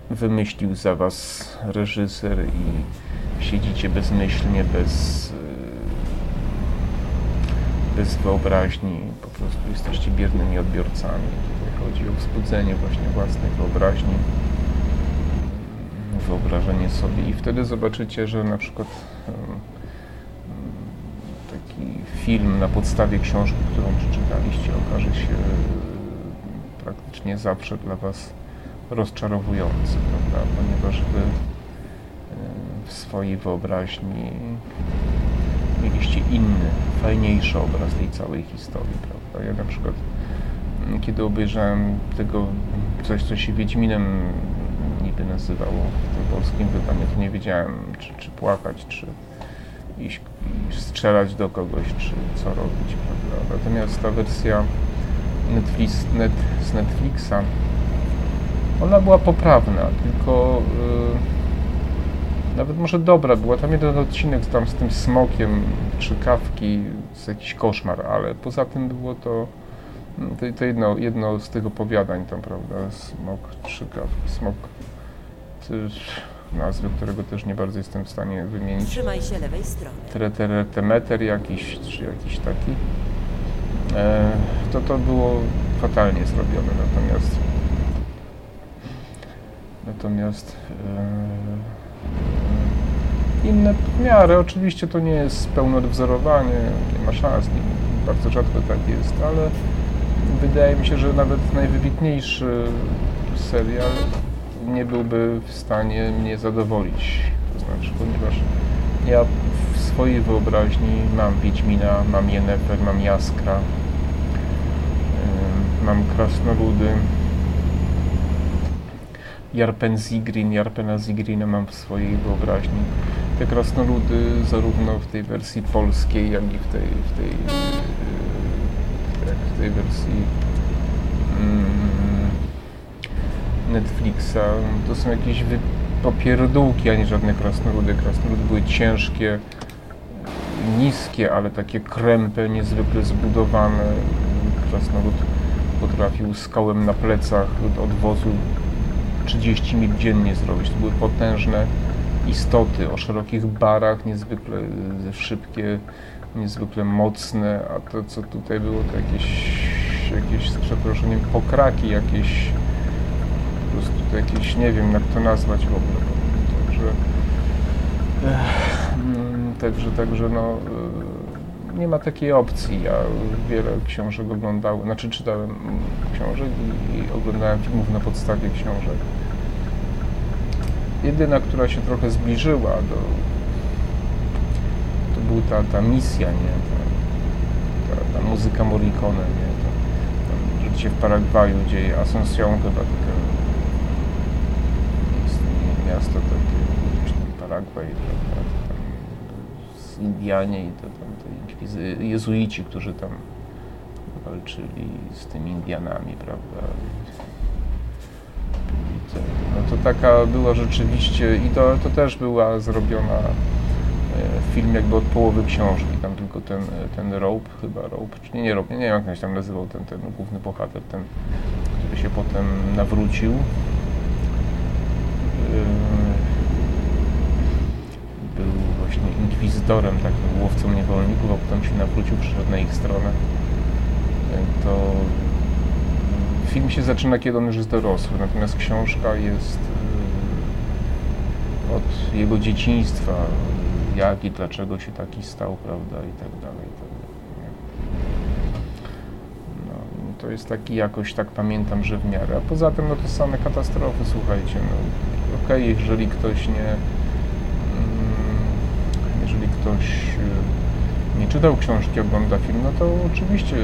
wymyślił za was reżyser i siedzicie bezmyślnie, bez, y, bez wyobraźni, po prostu jesteście biernymi odbiorcami. Tutaj chodzi o wzbudzenie właśnie własnej wyobraźni, wyobrażenie sobie i wtedy zobaczycie, że na przykład film na podstawie książki, którą przeczytaliście, okaże się y, praktycznie zawsze dla was rozczarowujący, prawda? Ponieważ wy y, w swojej wyobraźni mieliście inny, fajniejszy obraz tej całej historii, prawda? Ja na przykład, mm, kiedy obejrzałem tego, coś, co się Wiedźminem niby nazywało w tym polskim wydaniu, to nie wiedziałem, czy, czy płakać, czy iść strzelać do kogoś, czy co robić, prawda? Natomiast ta wersja Netflix, net, z Netflixa, ona była poprawna, tylko y, nawet może dobra była. Tam jeden odcinek tam z tym smokiem czy kawki, z jakiś koszmar, ale poza tym było to, mm, to, to jedno, jedno z tych opowiadań tam, prawda, smok czy kawki, smok, też nazwy, którego też nie bardzo jestem w stanie wymienić. Trzymaj się lewej strony. Teretemeter jakiś, czy jakiś taki, e, to to było fatalnie zrobione, natomiast natomiast e, inne w miarę, oczywiście to nie jest pełne odwzorowanie, nie ma szans, nie, bardzo rzadko tak jest, ale wydaje mi się, że nawet najwybitniejszy serial nie byłby w stanie mnie zadowolić, to znaczy, ponieważ Ja w swojej wyobraźni mam Wiedźmina, mam Yennefer, mam Jaskra, mam Krasnoludy, Jarpen Zigrin, Jarpena Zigrina mam w swojej wyobraźni. Te krasnoludy zarówno w tej wersji polskiej, jak i w tej, w tej, yy, jak w tej wersji mm, Netflixa, to są jakieś popierdółki, a nie żadne krasnoludy. Krasnoludy były ciężkie, niskie, ale takie krępe, niezwykle zbudowane. Krasnolud potrafił skałem na plecach od wozu 30 mil dziennie zrobić. To były potężne istoty o szerokich barach, niezwykle szybkie, niezwykle mocne, a to co tutaj było to jakieś, jakieś z przeproszeniem pokraki, jakieś prostu to nie wiem jak to nazwać w ogóle. Także, mm, także, także no, e, nie ma takiej opcji. Ja wiele książek oglądałem, znaczy czytałem książek i, i oglądałem filmów na podstawie książek. Jedyna, która się trochę zbliżyła do... to była ta, ta misja, nie? Ta, ta, ta muzyka Morricone, nie? To, że się w Paragwaju dzieje, Asunción chyba jest miasto takie, Paragwaj, prawda? Tam Indianie i to tam te jezuici, którzy tam walczyli z tymi Indianami, prawda? No to taka była rzeczywiście, i to, to też była zrobiona e, film jakby od połowy książki, tam tylko ten, ten Rope, chyba Rope, czy nie, nie Rope, nie wiem jak on się tam nazywał, ten, ten główny bohater, ten, który się potem nawrócił. Yy, Był właśnie inkwizytorem, takim łowcą niewolników, a potem się nawrócił, przyszedł na ich stronę. Yy, To film się zaczyna, kiedy on już jest dorosły, natomiast książka jest yy, od jego dzieciństwa, jak i dlaczego się taki stał, prawda, i tak dalej. tak? No, to jest taki jakoś, tak pamiętam, że w miarę. A poza tym, no to same katastrofy, słuchajcie, no okej, jeżeli ktoś nie, mm, jeżeli ktoś y, nie czytał książki, ogląda film, no to oczywiście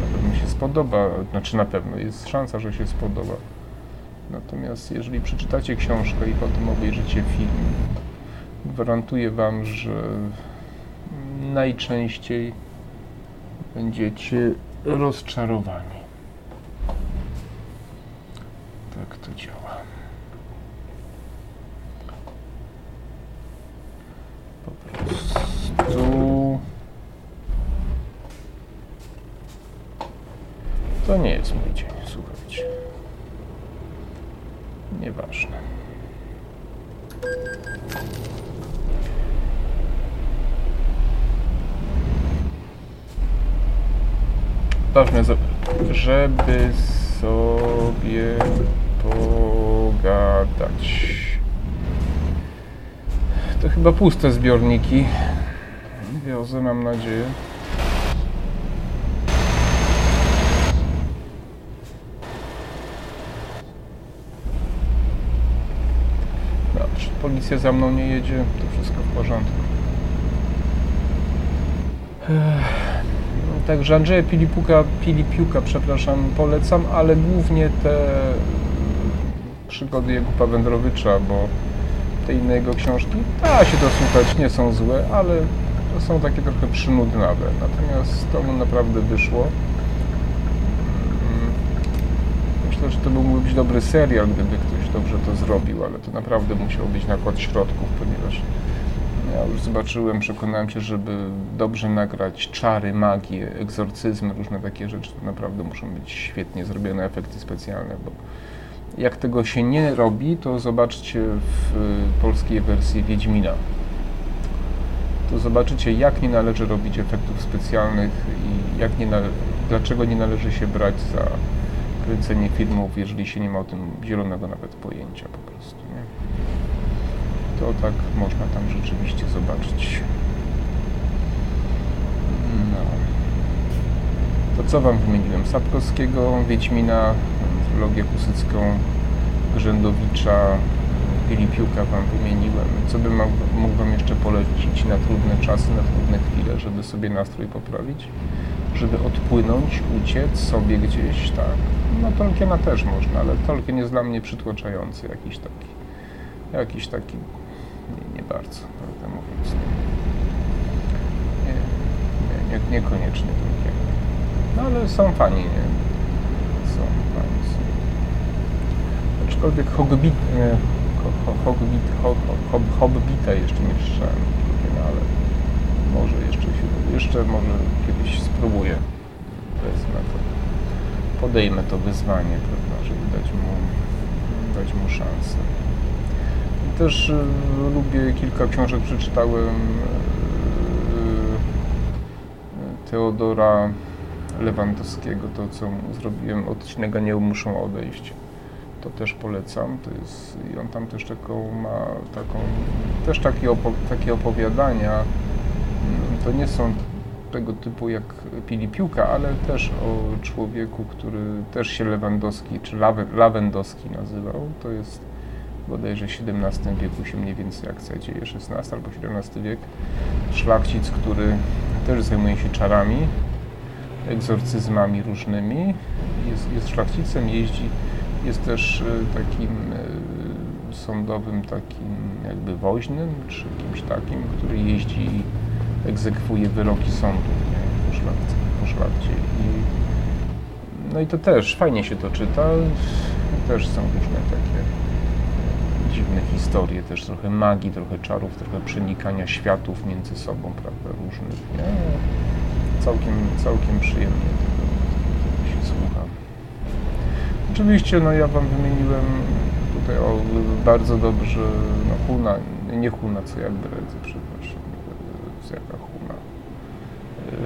na pewno się spodoba, znaczy na pewno jest szansa, że się spodoba. Natomiast jeżeli przeczytacie książkę i potem obejrzycie film, gwarantuję Wam, że najczęściej będziecie rozczarowani. Tak to działa. Prostu. To nie jest mój dzień, słuchajcie. Nieważne. Ważne, żeby sobie pogadać. To chyba puste zbiorniki. Wiozę, mam nadzieję. Dobrze, policja za mną nie jedzie, to wszystko w porządku. No, Także Andrzeja Pilipuka, Pilipiuka, przepraszam, polecam, ale głównie te przygody Jakuba Wędrowicza, bo te inne jego książki da się to słuchać, nie są złe, ale są takie trochę przynudnawe. Natomiast to mu naprawdę wyszło. Mm, Myślę, że to mógłby być dobry serial, gdyby ktoś dobrze to zrobił, ale to naprawdę musiał być nakład środków, ponieważ ja już zobaczyłem, przekonałem się, żeby dobrze nagrać czary, magię, egzorcyzmy, różne takie rzeczy, to naprawdę muszą być świetnie zrobione efekty specjalne, bo jak tego się nie robi, to zobaczcie w y, polskiej wersji Wiedźmina. To zobaczycie, jak nie należy robić efektów specjalnych i jak nie dlaczego nie należy się brać za kręcenie filmów, jeżeli się nie ma o tym zielonego nawet pojęcia po prostu. Nie? To tak można tam rzeczywiście zobaczyć. No. To co Wam wymieniłem? Sapkowskiego, Wiedźmina, trylogię Kusycką, Grzędowicza, Pilipiuka Wam wymieniłem. Co bym mógł, Wam jeszcze polecić na trudne czasy, na trudne chwile, żeby sobie nastrój poprawić? Żeby odpłynąć, uciec sobie gdzieś, tak? No Tolkiena też można, ale Tolkien jest dla mnie przytłaczający, jakiś taki, jakiś taki, nie, nie bardzo, prawdę mówiąc. Nie, nie, nie, niekoniecznie Tolkien. No ale są fani, nie? Są fani. Są. Aczkolwiek Hobbit, nie, ho, ho, Hobbit, ho, ho, ho, Hobbita jeszcze nie Tolkiena, ale może jeszcze się, jeszcze może kiedyś spróbuję. Wezmę to, podejmę to wyzwanie, prawda, żeby dać mu, dać mu szansę. I Też y, lubię, kilka książek przeczytałem y, Teodora Lewandowskiego, to co zrobiłem, odcinek nie muszą odejść. To też polecam. To jest, I on tam też taką ma taką, też takie, opo, takie opowiadania. Mm, To nie są tego typu jak Pilipiuka, ale też o człowieku, który też się Lewandowski, czy Lawe, Lawendowski nazywał. To jest bodajże XVII wieku się mniej więcej akcja dzieje, XVI albo XVII wiek. Szlachcic, który też zajmuje się czarami, egzorcyzmami różnymi. Jest, jest szlachcicem, jeździ, jest też e, takim e, sądowym, takim jakby woźnym, czy kimś takim, który jeździ i egzekwuje wyroki sądu nie, po, szlachcie, po szlachcie. I, no i to też fajnie się to czyta. Też są różne takie dziwne historie, też trochę magii, trochę czarów, trochę przenikania światów między sobą, prawda, różnych. Nie? Całkiem, całkiem przyjemnie tego, tego się słucha. Oczywiście, no ja Wam wymieniłem tutaj o, bardzo dobrze, no Huna, nie Huna, co ja bredzę, przepraszam, z jaka Huna. Yy,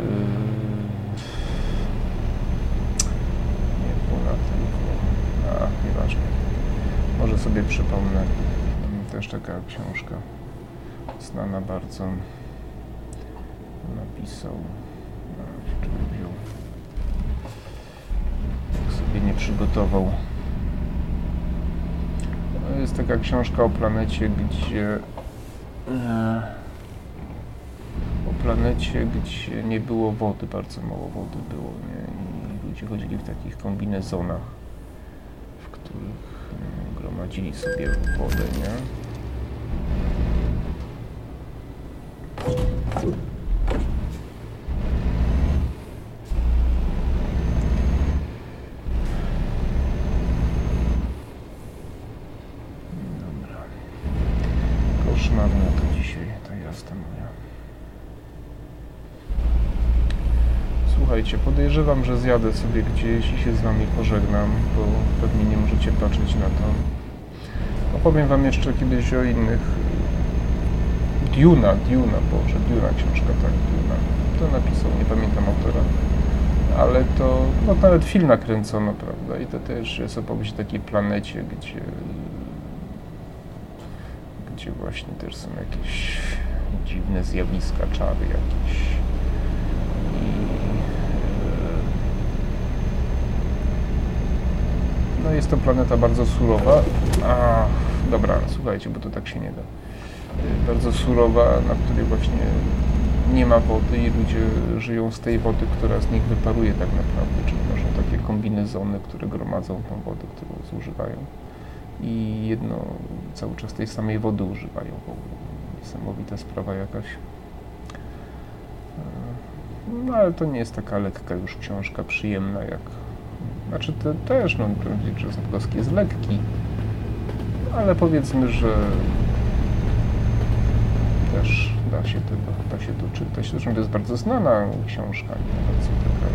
nie Huna, tylko, a, nieważne. Może sobie przypomnę, też taka książka znana bardzo, napisał, a, nie przygotował. To Jest taka książka o planecie, gdzie e, o planecie, gdzie nie było wody, bardzo mało wody było, nie? I ludzie chodzili w takich kombinezonach, w których e, gromadzili sobie wodę, nie? Zjadę sobie gdzieś i się z wami pożegnam, bo pewnie nie możecie patrzeć na to. Opowiem wam jeszcze kiedyś o innych. Duna, Duna, Boże, Duna książka, tak, Duna. To napisał, nie pamiętam autora. Ale to, no nawet film nakręcono, prawda? I to też jest opowieść o takiej planecie, gdzie gdzie właśnie też są jakieś dziwne zjawiska, czary jakieś. I, e, no jest to planeta bardzo surowa. A, dobra, słuchajcie, bo to tak się nie da. E, Bardzo surowa, na której właśnie nie ma wody i ludzie żyją z tej wody, która z nich wyparuje tak naprawdę, czyli noszą takie kombinezony, które gromadzą tą wodę, którą zużywają i jedno cały czas tej samej wody używają. Bo niesamowita sprawa jakaś. E, No ale to nie jest taka lekka już książka, przyjemna jak. Znaczy te, też, no Grzesnowski jest lekki, ale powiedzmy, że też da się, tego, da się to czytać. Zresztą to jest bardzo znana książka, nie bardzo taka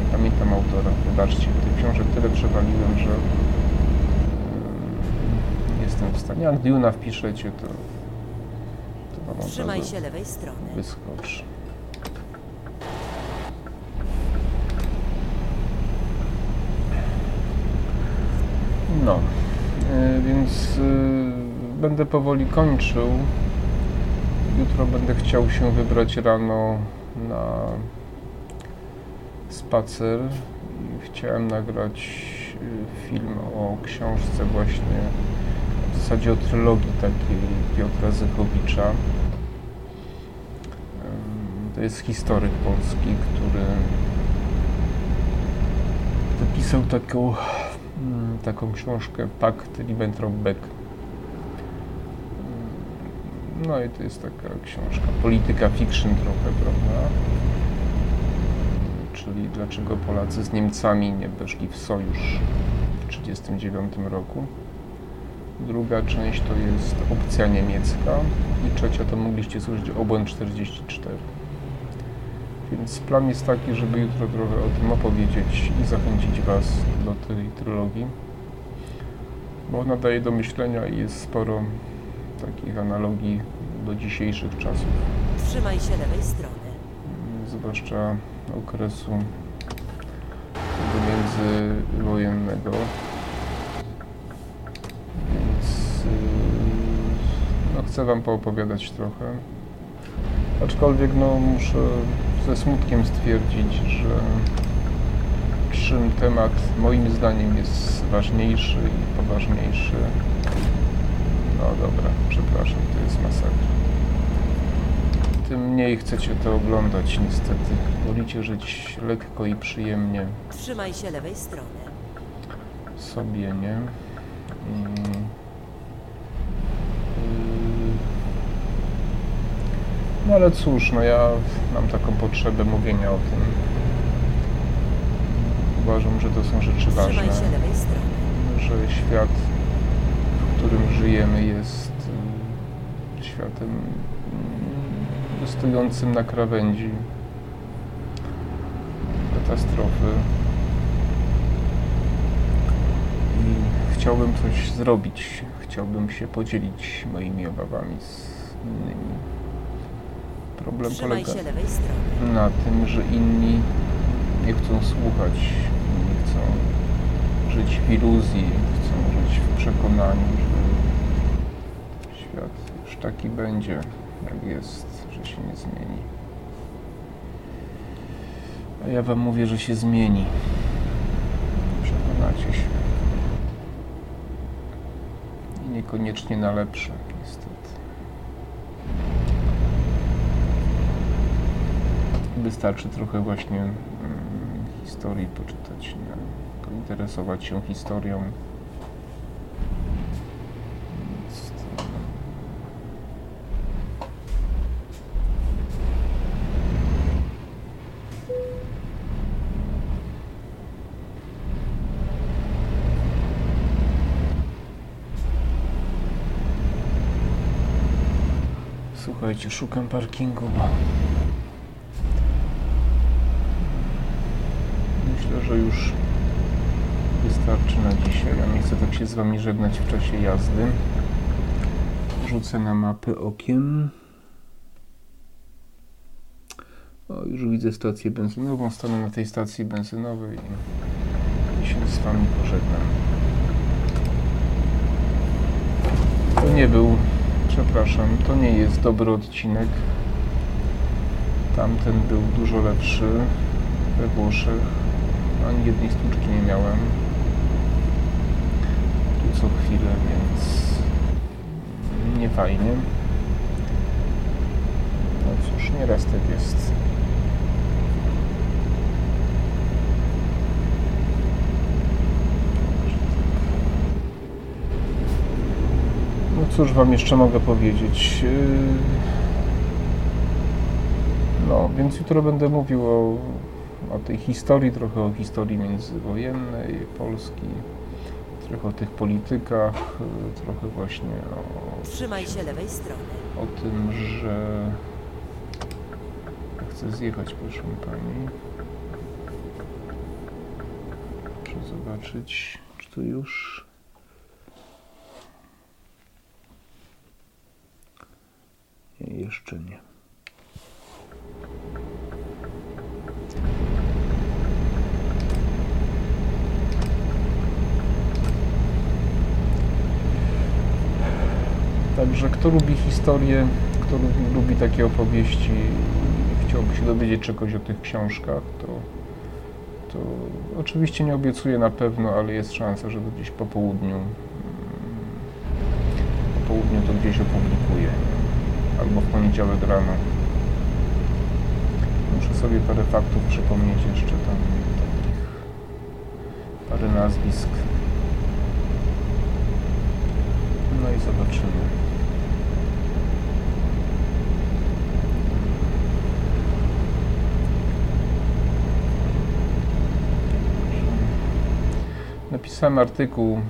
nie pamiętam autora, wybaczcie, tych książek tyle przewaliłem, że yy, jestem w stanie. Jak Duna wpiszecie, to, to wam Trzymaj się lewej strony. wyskoczy. No, yy, więc yy, będę powoli kończył. Jutro będę chciał się wybrać rano na spacer chciałem nagrać y, film o książce właśnie, w zasadzie o trylogii takiej Piotra Zychowicza. Ym, To jest historyk polski, który napisał taką, mm, taką książkę Pakt Ribbentrop-Beck. No i to jest taka książka, polityka fiction trochę, prawda? Czyli dlaczego Polacy z Niemcami nie weszli w sojusz w 1939 roku. Druga część to jest opcja niemiecka i trzecia to mogliście słyszeć obłęd 44. Więc plan jest taki, żeby jutro trochę o tym opowiedzieć i zachęcić Was do tej trylogii, bo ona daje do myślenia i jest sporo takich analogii do dzisiejszych czasów, Trzymaj się lewej strony. zwłaszcza okresu międzywojennego. Więc yy, no, chcę Wam poopowiadać trochę. Aczkolwiek no, muszę ze smutkiem stwierdzić, że czym temat moim zdaniem jest ważniejszy i poważniejszy. No dobra, przepraszam, to jest masakra. Tym mniej chcecie to oglądać niestety. Wolicie żyć lekko i przyjemnie Trzymaj się lewej strony. sobie, nie? I, yy, no ale cóż, no ja mam taką potrzebę mówienia o tym. Uważam, że to są rzeczy ważne, Trzymaj się lewej strony. że świat, którym żyjemy jest światem yy, stojącym na krawędzi katastrofy. I chciałbym coś zrobić. Chciałbym się podzielić moimi obawami z innymi. Problem Trzymaj polega na tym, że inni nie chcą słuchać, nie chcą żyć w iluzji, chcą żyć w przekonaniu, taki będzie, jak jest, że się nie zmieni. A ja wam mówię, że się zmieni. Przekonacie się. I niekoniecznie na lepsze, niestety. Wystarczy trochę właśnie mm, historii poczytać, nie? pointeresować się historią. Więc to- Szukam parkingu, Myślę, że już wystarczy na dzisiaj. Ja nie chcę tak się z Wami żegnać w czasie jazdy. Rzucę na mapę okiem. O, już widzę stację benzynową. Stanę na tej stacji benzynowej i się z Wami pożegnam. To nie był, przepraszam, to nie jest dobry odcinek. Tamten był dużo lepszy we Włoszech. Ani jednej stłuczki nie miałem. Tu co chwilę, więc nie fajnie. No cóż, nieraz tak jest. Cóż wam jeszcze mogę powiedzieć? Yy, No, więc jutro będę mówił o o tej historii, trochę o historii międzywojennej Polski, trochę o tych politykach, y, trochę właśnie o, Trzymaj się lewej strony. o tym, że chcę zjechać, proszę pani. Muszę zobaczyć, czy to już. Nie, jeszcze nie. Także kto lubi historię, kto lubi, lubi takie opowieści i chciałby się dowiedzieć czegoś o tych książkach, to, to oczywiście nie obiecuję na pewno, ale jest szansa, że gdzieś po południu mm, po południu to gdzieś opublikuję albo w poniedziałek rano. Muszę sobie parę faktów przypomnieć jeszcze tam takich parę nazwisk. No i zobaczymy. Napisałem artykuł.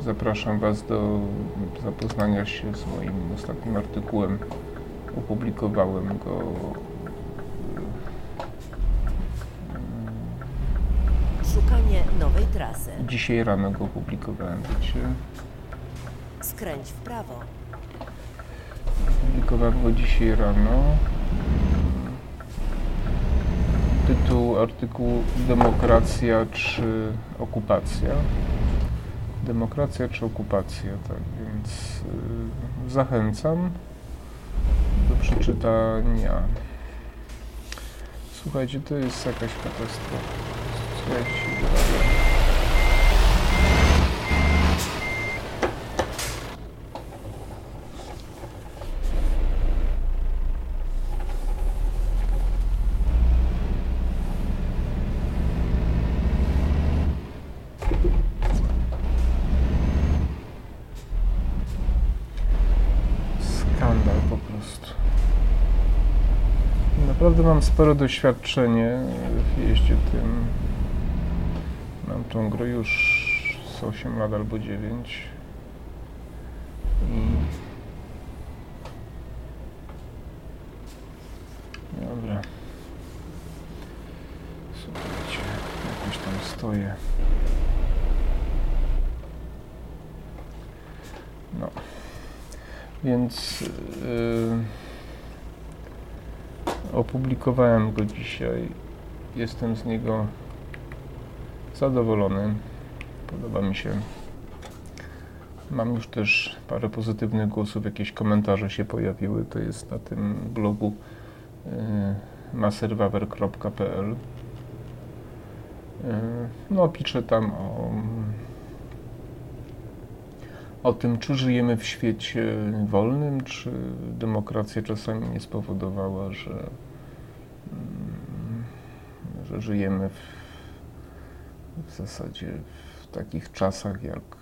Zapraszam Was do zapoznania się z moim ostatnim artykułem. Opublikowałem go Szukanie nowej trasy. dzisiaj rano go opublikowałem, wiecie. Skręć w prawo. Publikowałem go dzisiaj rano. Tytuł artykułu Demokracja czy okupacja? Demokracja czy okupacja, tak więc y, zachęcam do przeczytania. Słuchajcie, to jest jakaś katastrofa. Co ja się dzieje? Skandal po prostu. Naprawdę mam spore doświadczenie w jeździe tym. Mam tą grę już z 8 lat albo 9. I... Dobra. Słuchajcie, jakoś tam stoję. No. Więc yy, opublikowałem go dzisiaj. Jestem z niego zadowolony. Podoba mi się. Mam już też parę pozytywnych głosów, jakieś komentarze się pojawiły. To jest na tym blogu yy, maserwawer.pl. Yy, no, piszę tam o o tym, czy żyjemy w świecie wolnym, czy demokracja czasami nie spowodowała, że, że żyjemy w, w zasadzie w takich czasach, jak,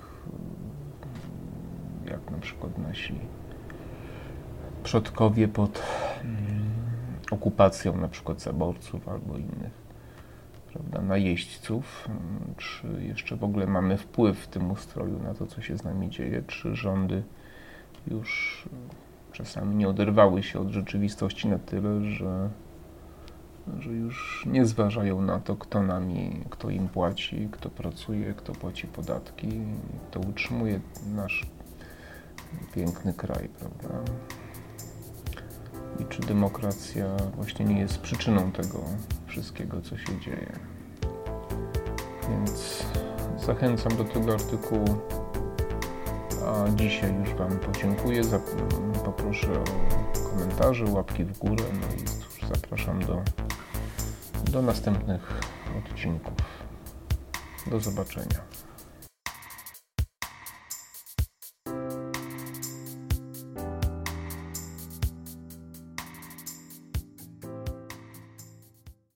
jak na przykład nasi przodkowie pod mm, okupacją na przykład zaborców albo innych prawda, najeźdźców, czy jeszcze w ogóle mamy wpływ w tym ustroju na to, co się z nami dzieje, czy rządy już czasami nie oderwały się od rzeczywistości na tyle, że, że już nie zważają na to, kto nami, kto im płaci, kto pracuje, kto płaci podatki, kto utrzymuje nasz piękny kraj, prawda? I czy demokracja właśnie nie jest przyczyną tego wszystkiego, co się dzieje. Więc zachęcam do tego artykułu. A dzisiaj już Wam podziękuję. Zap- poproszę o komentarze, łapki w górę. No i cóż, zapraszam do, do następnych odcinków. Do zobaczenia.